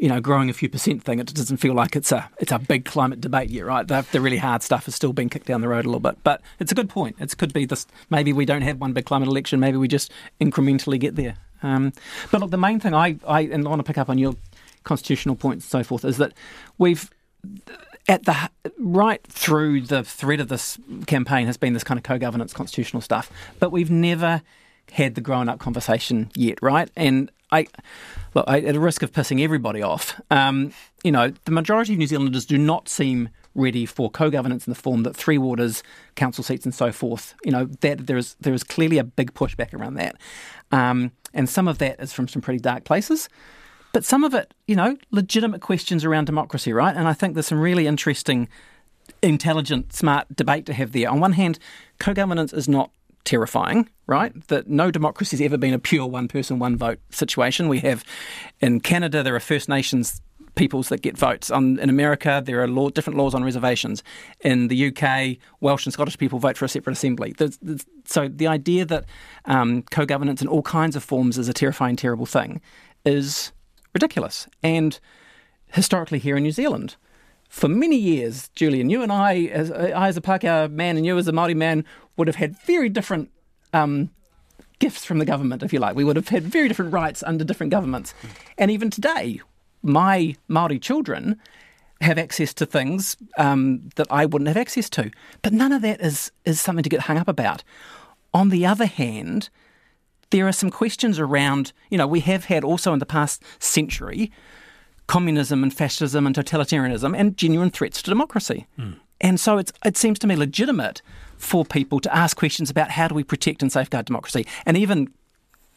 you know growing a few percent thing. It doesn't feel like it's a it's a big climate debate yet, right? The, the really hard stuff is still being kicked down the road a little bit. But it's a good point. It could be this. Maybe we don't have one big climate election. Maybe we just incrementally get there. Um, but look, the main thing I, I and I want to pick up on your constitutional points and so forth is that we've at the right through the thread of this campaign has been this kind of co-governance constitutional stuff, but we've never had the grown-up conversation yet, right? And I look I, at a risk of pissing everybody off. Um, you know, the majority of New Zealanders do not seem ready for co-governance in the form that three waters, council seats, and so forth. You know that there is there is clearly a big pushback around that, um, and some of that is from some pretty dark places but some of it, you know, legitimate questions around democracy, right? And I think there's some really interesting, intelligent, smart debate to have there. On one hand, co governance is not terrifying, right? That no democracy has ever been a pure one person, one vote situation. We have in Canada, there are First Nations peoples that get votes. On, in America, there are law, different laws on reservations. In the UK, Welsh and Scottish people vote for a separate assembly. There's, there's, so the idea that um, co governance in all kinds of forms is a terrifying, terrible thing is ridiculous. And historically, here in New Zealand, for many years, Julian, you and I, as I as a Pākehā man and you as a Māori man, would have had very different um, gifts from the government, if you like. We would have had very different rights under different governments. And even today, my Māori children have access to things um, that I wouldn't have access to. But none of that is, is something to get hung up about. On the other hand, there are some questions around, you know, we have had also in the past century communism and fascism and totalitarianism and genuine threats to democracy. Hmm. And so it's, it seems to me legitimate for people to ask questions about how do we protect and safeguard democracy. And even,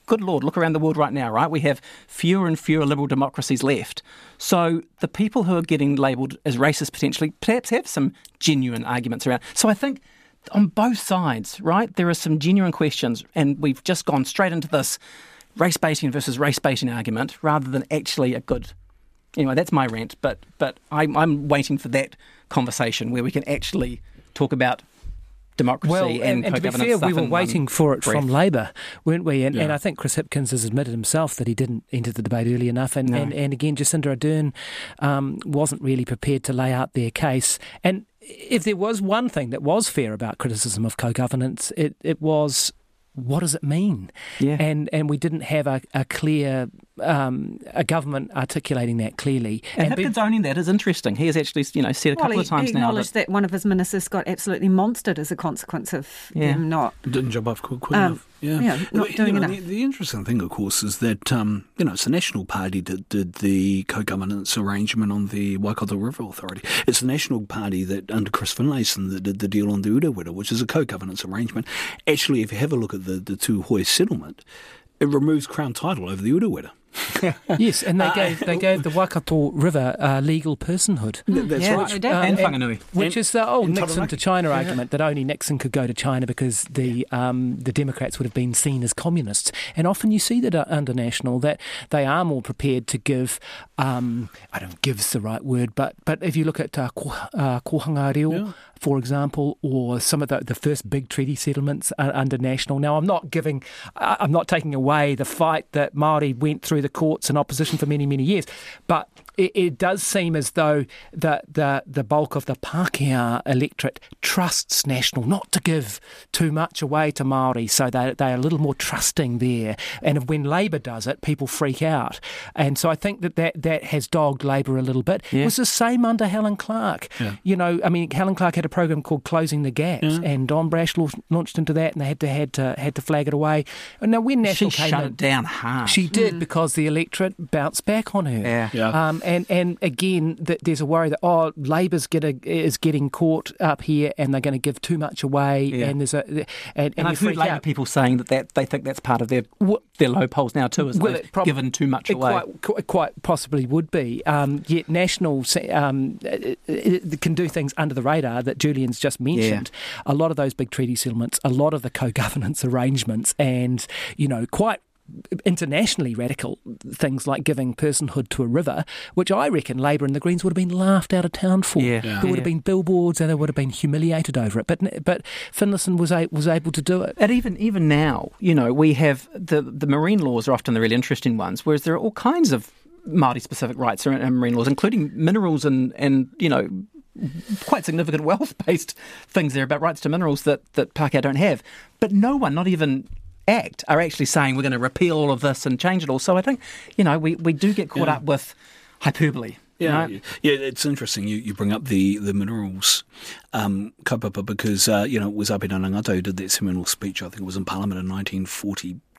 good Lord, look around the world right now, right? We have fewer and fewer liberal democracies left. So the people who are getting labelled as racist potentially perhaps have some genuine arguments around. So I think on both sides, right, there are some genuine questions, and we've just gone straight into this race baiting versus race baiting argument rather than actually a good. Anyway, that's my rant, but but I'm, I'm waiting for that conversation where we can actually talk about democracy well, and, and, and to be fair, we were in waiting for it breath. from Labor, weren't we? And, and I think Chris Hipkins has admitted himself that he didn't enter the debate early enough. And, No. and, and again, Jacinda Ardern um, wasn't really prepared to lay out their case. And if there was one thing that was fair about criticism of co-governance, it, it was what does it mean? Yeah. And and we didn't have a, a clear um, a government articulating that clearly. And, be- Hipkins owning that is interesting. He has actually, you know, said a Well, couple he, of times he now acknowledged that, one of his ministers got absolutely monstered as a consequence of Yeah. them not. Didn't jump off quick, quick Um, enough. Yeah, yeah, not Well, doing you know, enough. The, the interesting thing, of course, is that um, you know it's the National Party that did the co-governance arrangement on the Waikato River Authority. It's the National Party that, under Chris Finlayson, that did the deal on the Urewera, which is a co-governance arrangement. Actually, if you have a look at the the Tūhoe settlement, it removes Crown title over the Urewera. yes, and they Uh, gave they gave the Waikato River uh, legal personhood. Th- That's Yeah, right. did. And Whanganui. which And- is the old Nixon to China Yeah. argument that only Nixon could go to China because the um, the Democrats would have been seen as communists. And often you see that uh, under National that they are more prepared to give. Um, I don't know, give's the right word, but but if you look at uh, uh, kohanga reo, Yeah. for example, or some of the, the first big treaty settlements under National. Now, I'm not giving, I'm not taking away the fight that Maori went through the courts and opposition for many, many years, but it, it does seem as though the, the the bulk of the Pākehā electorate trusts National not to give too much away to Maori, so they they are a little more trusting there. And when Labor does it, people freak out, and so I think that that, that has dogged Labor a little bit. It was the same under Helen Clark. Yeah. You know, I mean, Helen Clark had a program called Closing the Gaps, and Don Brash launched into that, and they had to had to had to flag it away. And now when She National came shut in, it down hard. she did hmm. because the electorate bounced back on her. Yeah. Yeah. Um, Um, and and again, that there's a worry that oh, Labor's getting is getting caught up here, and they're going to give too much away, Yeah. and there's a and, and, And I've heard Labor out. people saying that, that they think that's part of their their low polls now too, is Well, they've prob- given too much away. Quite, quite, possibly would be. Um, yet National um, it, it can do things under the radar that Julian's just mentioned. A lot of those big treaty settlements, a lot of the co-governance arrangements, and you know, quite internationally radical things like giving personhood to a river, which I reckon Labor and the Greens would have been laughed out of town for. Yeah. There would have been billboards and they would have been humiliated over it. But but Finlayson was a, was able to do it. And even even now, you know, we have the the marine laws are often the really interesting ones, whereas there are all kinds of Māori specific rights in in marine laws, including minerals and and you know quite significant wealth based things there about rights to minerals that that Pākehā don't have. But no one, not even ACT, are actually saying we're going to repeal all of this and change it all. So I think you know we we do get caught Yeah. up with hyperbole. you Yeah, know? yeah, it's interesting. You, you bring up the the minerals um, kaupapa because uh, you know it was Apirana Ngata who did that seminal speech. I think it was in Parliament in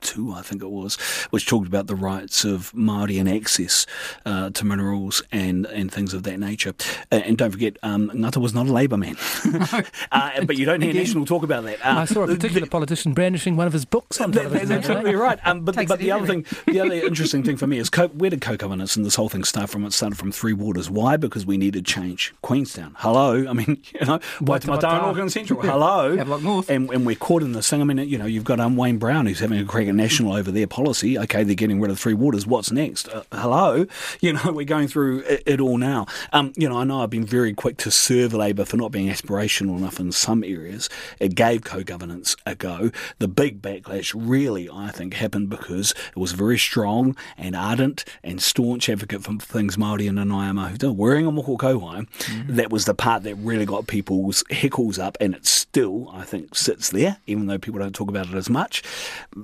1942. I think it was, which talked about the rights of Māori and access uh, to minerals and and things of that nature. Uh, and don't forget, um, Ngata was not a Labour man, uh, but you don't hear National talk about that. Uh, I saw a particular politician brandishing one of his books on that- television. that's the absolutely right. Um, but but the other thing, the other interesting thing for me is co- where did co-governance and this whole thing start from? It started from Three Waters. Why? Because we needed change. Queenstown. Hello. I mean, you know. Waitematā and Auckland Central. Hello. North. And, and we're caught in this thing. I mean, you know, you've got um, Wayne Brown who's having a crack at National over their policy. Okay, they're getting rid of Three Waters. What's next? Uh, hello. You know, we're going through it, it all now. Um, you know, I know I've been very quick to serve Labor for not being aspirational enough in some areas. It gave co-governance a go. The big backlash really, I think, happened because it was very strong and ardent and staunch advocate for things Māori and Nanaia Mahuta, wearing a moko kauae. That was the part that really got people's heckles up, and it still, I think, sits there, even though people don't talk about it as much,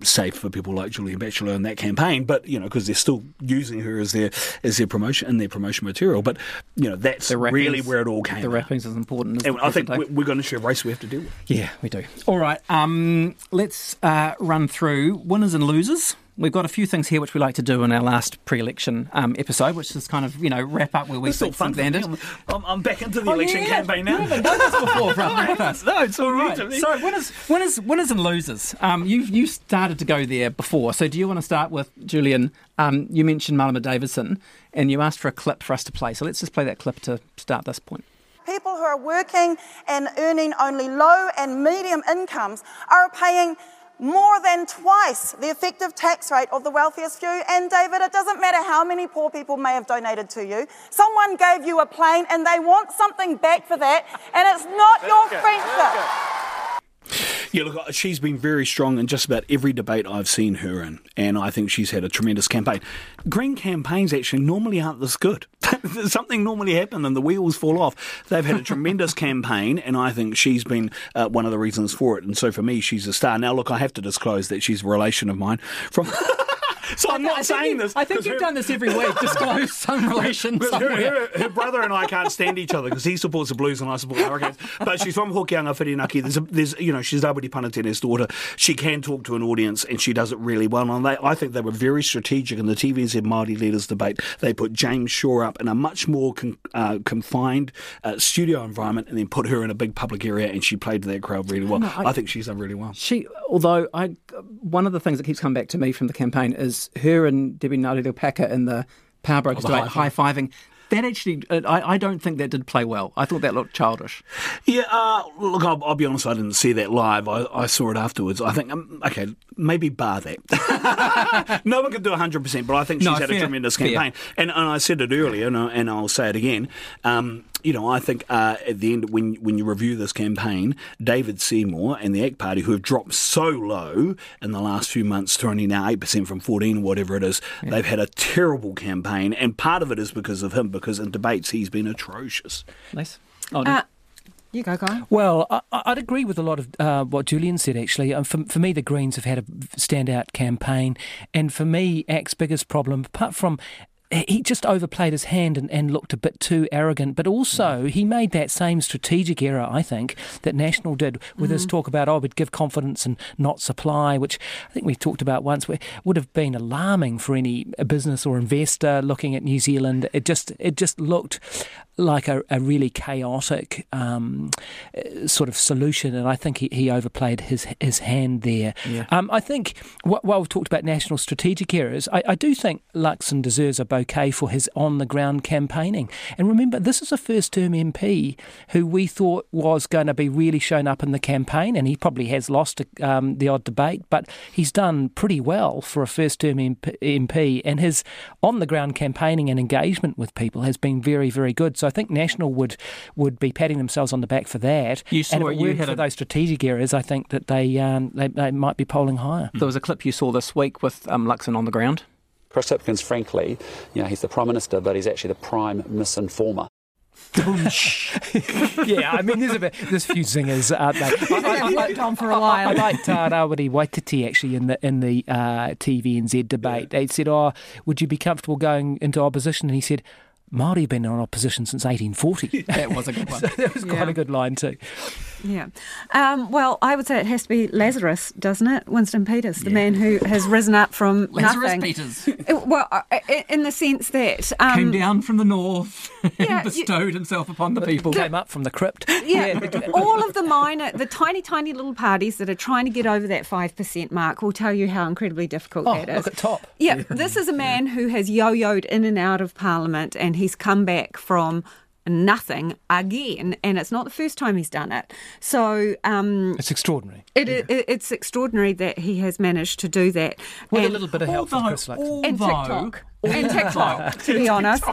save for people like Julian Batchelor in that campaign. But you know, because they're still using her as their as their promotion and their promotion material. But you know, that's wrappings- really where it all came. The out. wrappings is important. And I think day? we- we're going to a race we have to deal with. Yeah, we do. All right, um, let's uh, run through winners and losers. We've got a few things here which we like to do in our last pre-election um, episode, which is kind of you know wrap up where we It's still think fun things for me. landed. I'm, I'm, I'm back into the Oh, election yeah. campaign now. You haven't done this before, brother. with us. no, it's all right. Right. So winners, winners, winners and losers. Um, you you started to go there before. So do you want to start with Julian? Um, you mentioned Marama Davidson, and you asked for a clip for us to play. So let's just play that clip to start this point. People who are working and earning only low and medium incomes are paying more than twice the effective tax rate of the wealthiest few. And David, it doesn't matter how many poor people may have donated to you. Someone gave you a plane and they want something back for that, and it's not your friendship. Yeah, look, she's been very strong in just about every debate I've seen her in, and I think she's had a tremendous campaign. Green campaigns actually normally aren't this good. Something normally happens and the wheels fall off. They've had a tremendous campaign, and I think she's been uh, one of the reasons for it. And so for me, she's a star. Now, look, I have to disclose that she's a relation of mine from. So I'm not saying you, this. I think you've her, done this every week. Disclose some relation somewhere. Her, her, her, brother and I can't stand each other because he supports the Blues and I support the Hurricanes. But she's from Hokianga Whirinaki. There's, a, there's, you know, she's Rawiri Paratene's daughter. She can talk to an audience and she does it really well. And they, I think they were very strategic in the TVNZ Māori leaders debate. They put James Shaw up in a much more con, uh, confined uh, studio environment and then put her in a big public area and she played to that crowd really well. No, I, I, think she's done really well. She, although I, one of the things that keeps coming back to me from the campaign is her and Debbie Ngarewa in the Power Brokers oh, debate, high fiving that actually, uh, I, I, don't think that did play well. I thought that looked childish. Yeah, uh, look, I'll, I'll, be honest, I didn't see that live. I, I saw it afterwards. I think, um, okay, maybe bar that. no one can do 100%, but I think she's no, had fair, a tremendous campaign. And, and, I said it earlier, and, I, and I'll say it again. Um, you know, I think uh, at the end, when when you review this campaign, David Seymour and the ACT Party, who have dropped so low in the last few months to only now 8% from 14 or whatever it is, yeah. they've had a terrible campaign. And part of it is because of him, because in debates he's been atrocious. Nice. Oh, uh, you go, Guy. Well, I, would agree with a lot of uh, what Julian said, actually. Um, for, for me, the Greens have had a standout campaign. And for me, ACT's biggest problem, apart from he just overplayed his hand and, and, looked a bit too arrogant. But also, he made that same strategic error, I think, that National did with mm. his talk about, oh, we'd give confidence and not supply, which I think we talked about once, would have been alarming for any business or investor looking at New Zealand. It just it just looked like a, a really chaotic um, sort of solution, and I think he, he overplayed his his hand there. Yeah. Um, I think while we've talked about national strategic errors, I, I do think Luxon deserves a bouquet for his on the ground campaigning. And remember, this is a first term MP who we thought was going to be really shown up in the campaign, and he probably has lost um, the odd debate, but he's done pretty well for a first term MP, and his on the ground campaigning and engagement with people has been very, very good. So I think National would would be patting themselves on the back for that. You saw and if it for a... those strategic areas, I think that they, um, they, they might be polling higher. There was a clip you saw this week with um, Luxon on the ground. Chris Hipkins, frankly, you know, he's the Prime Minister, but he's actually the prime misinformer. yeah, I mean, there's a bit, there's a few zingers, aren't there? I, I, I, on for a while. I, I liked uh, Rawiri Waititi actually in the in the uh, TVNZ debate. Yeah. They said, "Oh, would you be comfortable going into opposition?" And he said, Māori have been in opposition since 1840. that was a good one. so that was quite yeah. a good line too. Yeah. Um, well, I would say it has to be Lazarus, doesn't it? Winston Peters, the yeah. man who has risen up from Lazarus nothing. Peters. Uh, well, uh, in the sense that um, came down from the north yeah, and bestowed you, himself upon the people. Came up from the crypt. Yeah. all of the minor, the tiny, tiny little parties that are trying to get over that five percent mark will tell you how incredibly difficult oh, that is. Look at top. Yeah, yeah. This is a man who has yo-yoed in and out of Parliament, and he's come back from nothing again, and it's not the first time he's done it. So um, it's extraordinary. It, yeah. it, it's extraordinary that he has managed to do that with and, a little bit of help although, from Chris Luxon. and TikTok. and TikTok, to be honest.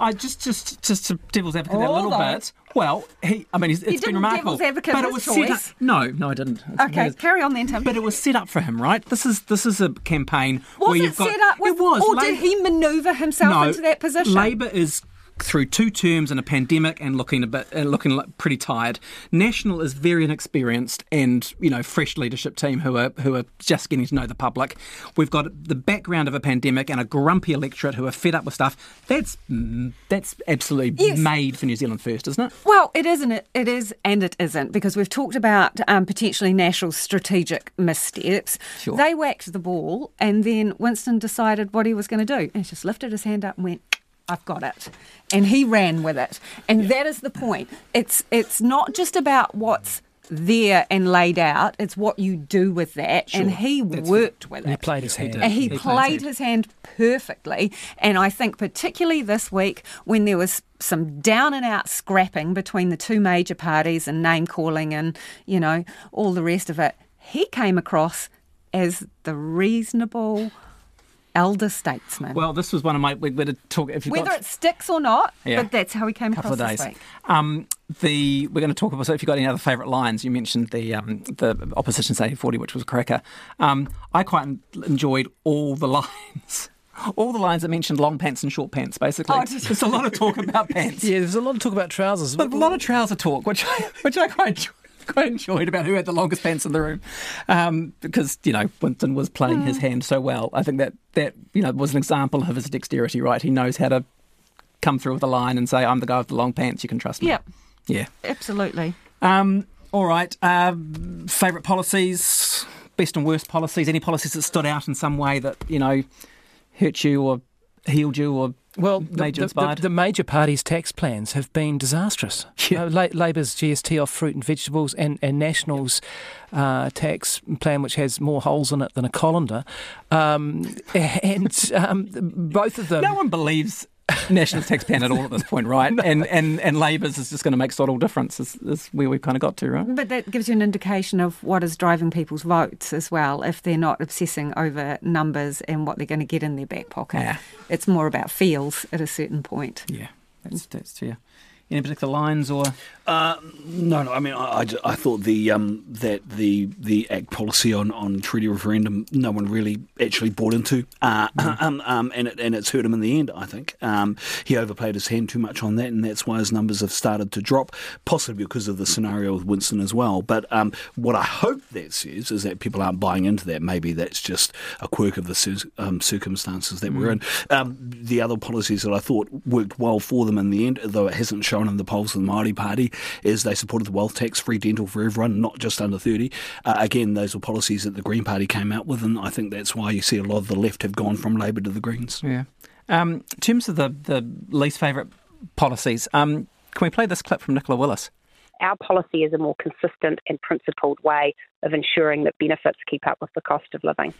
I just, just, just to devil's advocate a little bit. Well, he, I mean, it's, it's been remarkable. Advocate but it was set up. No, no, I didn't. Okay, carry on then, Tim. But it was set up for him, right? This is this is a campaign was where it you've got. Set up with, it was. Or did he manoeuvre himself no, into that position? Labor is through two terms and a pandemic and looking a bit uh, looking pretty tired. National is very inexperienced and you know fresh leadership team who are who are just getting to know the public. We've got the background of a pandemic and a grumpy electorate who are fed up with stuff. That's mm, that's absolutely yes. made for New Zealand first, isn't it? Well, it isn't. It it is and it isn't because we've talked about um, potentially National's strategic missteps. Sure. They whacked the ball and then Winston decided what he was going to do and he just lifted his hand up and went I've got it. And he ran with it. And yeah. that is the point. It's it's not just about what's there and laid out. It's what you do with that. Sure. And he That's worked with it. He played his hand. And he, he played his hand perfectly. And I think particularly this week when there was some down and out scrapping between the two major parties and name calling and, you know, all the rest of it, he came across as the reasonable elder statesman. Well, this was one of my. We're going to talk. If you've Whether got it sticks or not, Yeah. but that's how he came couple across of this days. week. Um, the we're going to talk about. So, if you've got any other favourite lines, you mentioned the um, the opposition's eighty forty, which was a cracker. Um, I quite enjoyed all the lines. All the lines that mentioned long pants and short pants, basically. Oh. There's a lot of talk about pants. Yeah, there's a lot of talk about trousers. But a lot of trouser talk, which I, which I quite enjoyed, quite enjoyed about who had the longest pants in the room, um, because you know Winston was playing his hand so well. I think that that you know was an example of his dexterity. Right, he knows how to come through with a line and say, "I'm the guy with the long pants. You can trust me." Yep, Yeah. absolutely. Um, all right. Um, favorite policies, best and worst policies. Any policies that stood out in some way that you know hurt you or healed you or Well, the, the- the, the major parties' tax plans have been disastrous. Yeah. Uh, La- Labor's GST off fruit and vegetables and, and National's uh, tax plan, which has more holes in it than a colander. Um, and um, both of them. no one believes National tax plan at all at this point, right? And and and Labour's is just going to make sort of difference. Is, is where we've kind of got to, right? But that gives you an indication of what is driving people's votes as well, if they're not obsessing over numbers and what they're going to get in their back pocket. Yeah. It's more about feels at a certain point. Yeah, that's that's fair. Any particular lines or Uh, no, no. I mean, I, I I thought the um, that the the Act policy on, on treaty referendum, no one really actually bought into, uh, um, um, and it, and it's hurt him in the end. I think um, he overplayed his hand too much on that, and that's why his numbers have started to drop, possibly because of the scenario with Winston as well. But um, what I hope that says is that people aren't buying into that. Maybe that's just a quirk of the um, circumstances that we're in. Um, the other policies that I thought worked well for them in the end, though it hasn't shown in the polls of the Māori Party, is they supported the wealth tax, free dental for everyone, not just under 30. Uh, again, those were policies that the Green Party came out with, and I think that's why you see a lot of the left have gone from Labor to the Greens. yeah? Um, in terms of the the least favourite policies, um, can we play this clip from Nicola Willis? Our policy is a more consistent and principled way of ensuring that benefits keep up with the cost of living.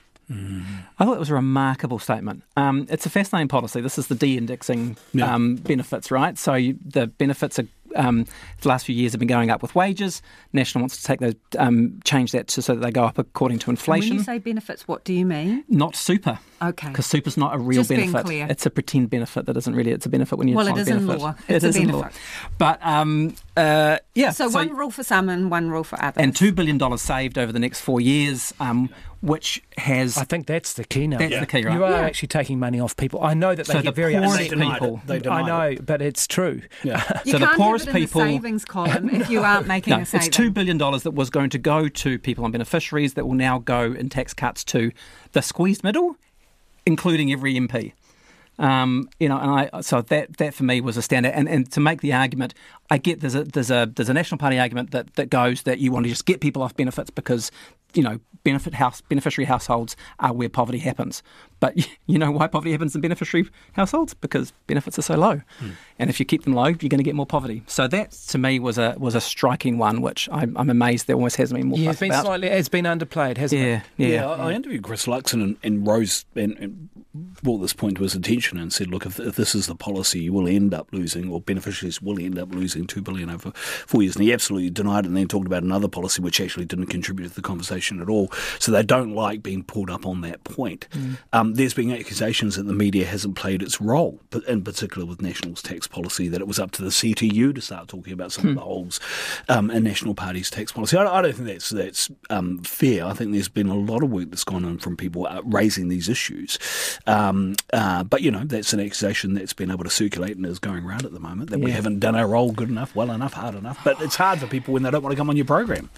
I thought it was a remarkable statement. Um, it's a fascinating policy. This is the de-indexing Yeah. um, benefits, right? So you, the benefits are um, the last few years have been going up with wages. National wants to take those, um, change that to, so that they go up according to And when inflation. you say benefits, what do you mean? not super, Okay. because super's not a real Just being benefit. clear. It's a pretend benefit that isn't really. It's a benefit when you. Well, it's it not is in benefit. law. It It's a is in law. benefit. But um, uh, yeah, So, one rule for some and one rule for others. and two billion dollars saved over the next four years, um, which has I think that's the key now. That's the key, right? You are Yeah. actually taking money off people. I know that they So get the very upset. people. it. They I know, it. but it's true. Yeah. you so the can't poorest have it in people- the savings column if you aren't making No, a saving. it's two billion dollars that was going to go to people and beneficiaries that will now go in tax cuts to the squeezed middle, including every MP. Um, you know, and I so that that for me was a standout. And and to make the argument, I get there's a there's a there's a national party argument that that goes that you want to just get people off benefits because you know benefit house beneficiary households are where poverty happens. But you know why poverty happens in beneficiary households because benefits are so low, and if you keep them low, you're going to get more poverty. So that to me was a was a striking one, which I'm, I'm amazed there almost hasn't been more Yeah, it's been about. slightly, it's been underplayed, hasn't yeah, it? yeah, Yeah, I, I interviewed Chris Luxon and, and Rose and, and brought this point to his attention and said, look, if, if this is the policy, you will end up losing, or beneficiaries will end up losing two billion over four years. And he absolutely denied it, and then talked about another policy which actually didn't contribute to the conversation at all. So they don't like being pulled up on that point. Um, there's been accusations that the media hasn't played its role, but in particular with National's tax policy, that it was up to the CTU to start talking about some of the holes um, in National Party's tax policy. I, I don't think that's that's um, fair. I think there's been a lot of work that's gone on from people uh, raising these issues. Um, uh, but you know, that's an accusation that's been able to circulate and is going around at the moment that we haven't done our role good enough, well enough, hard enough. But it's hard for people when they don't want to come on your program,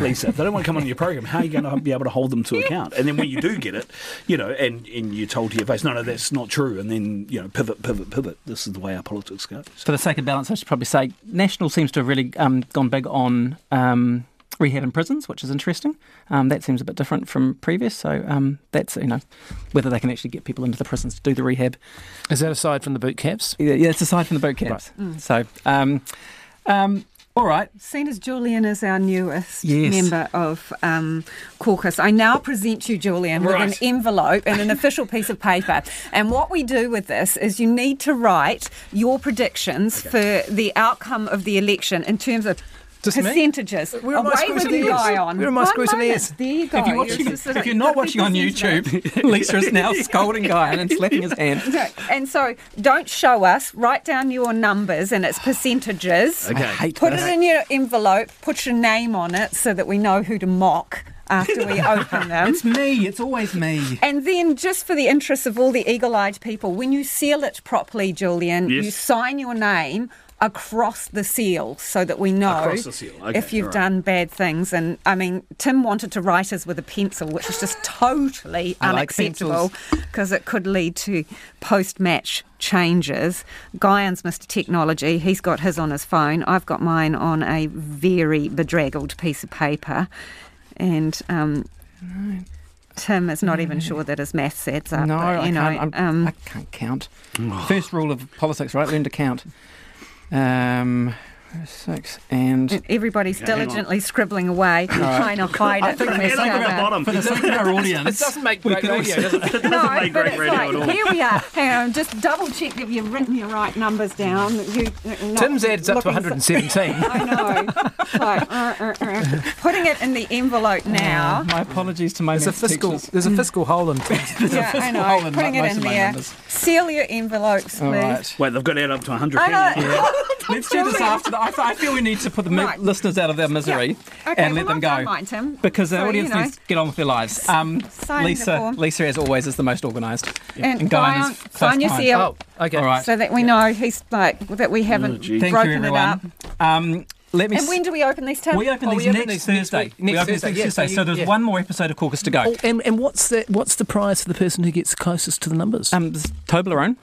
Lisa. if they don't want to come on your program, how are you going to be able to hold them to account? And then when you do get it, you know, and, and you're told to your face, no, no, that's not true. And then you know, pivot, pivot, pivot. This is the way our politics goes. For the sake of balance, I should probably say National seems to have really um, gone big on um, rehab in prisons, which is interesting. Um, that seems a bit different from previous. So um, that's you know whether they can actually get people into the prisons to do the rehab. Is that aside from the boot camps? Yeah, yeah it's aside from the boot camps. So. Um, um, all right. Seen as Julian is our newest Yes. member of um, caucus, I now present you, Julian, with an envelope and an official piece of paper. And what we do with this is you need to write your predictions for the outcome of the election in terms of? Percentages. Where are uh, my Away screws with and you, ears? guy on. Where are my One screws and moment. ears? There you go. If you're, watching, You're if you're not watching on. YouTube, Lisa is now scolding Guy and slapping his hand. Okay, And so don't show us. Write down your numbers and its percentages. Okay. I hate Put this. it in your envelope. Put your name on it so that we know who to mock after we open them. It's me. It's always me. And then, just for the interest of all the eagle eyed people, when you seal it properly, Julian, Yes. you sign your name across the seal so that we know Across the seal, okay, if you've all right. done bad things. And I mean, Tim wanted to write us with a pencil, which is just totally I unacceptable because it could lead to post match changes. Guyon's Mr. Technology, he's got his on his phone. I've got mine on a very bedraggled piece of paper. And um, Tim is not even sure that his maths adds up. No, but, I you know, can't. I'm- um, I can't count. First rule of politics, right? Learn to count. Um, six and everybody's Okay, hang on. diligently scribbling away, All right. trying to hide I it think from we each think other. about For the sake of our audience, It doesn't make we great could radio, does it? It doesn't No, make but great it's radio like, at all. here we are. Hang on, just double check that you've written your right numbers down. You, uh, not Tim's adds up to 117. I know. Like, uh, uh, uh. Putting it in the envelope now. my apologies to my There's a fiscal. teachers. There's a fiscal hole in Tim's. yeah, I fiscal know. hole in Putting it in of there. numbers. Seal your envelopes, please. All right. Wait, they've got to add up to 100. I hang on. know. Let's do this after. The, I, I feel we need to put the mi- Right. listeners out of their misery Okay, and well, let them go. done mine, Tim. Because our So, audience you know, needs to get on with their lives. Um, Lisa. Lisa, as always, is the most organised. And Guy Guy, is close sign your seal. Oh, okay. All right. So that we know he's like that we haven't gee. Thank broken you, it up. Um, let me. And when do we open these, Tim? we open Oh, these we open next these next Thursday. week- we next open Thursday, next yeah, Thursday. so So you- there's yeah. one more episode of Caucus to go. Oh, and and what's the what's the prize for the person who gets closest to the numbers? Um, Toblerone.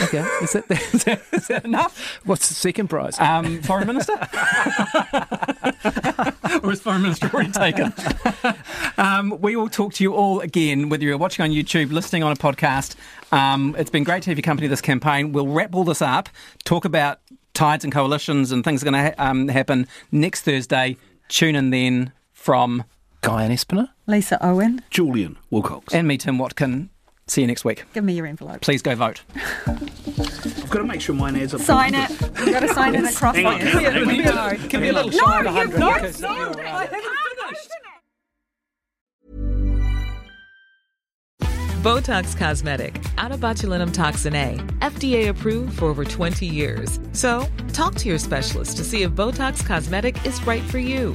Okay, is that, is, that, is that enough? what's the second prize? Um, foreign minister? or is foreign minister already taken? um, we will talk to you all again, whether you're watching on YouTube, listening on a podcast. Um, it's been great to have your company this campaign. We'll wrap all this up, talk about tides and coalitions and things are going to ha- um, happen next Thursday. Tune in then from Guyon Espiner. Lisa Owen, Julian Wilcox. and me, Tim Watkin. See you next week. give me your envelope. Please go vote. I've got to make sure mine adds up. to Sign it. You've got to sign it across Hang on, it. hang on, hang on. No. Give me a little No, shy of you've 100. not. because- No, I haven't finished. Botox Cosmetic, out of botulinum toxin A, FDA approved for over 20 years. So, talk to your specialist to see if Botox Cosmetic is right for you.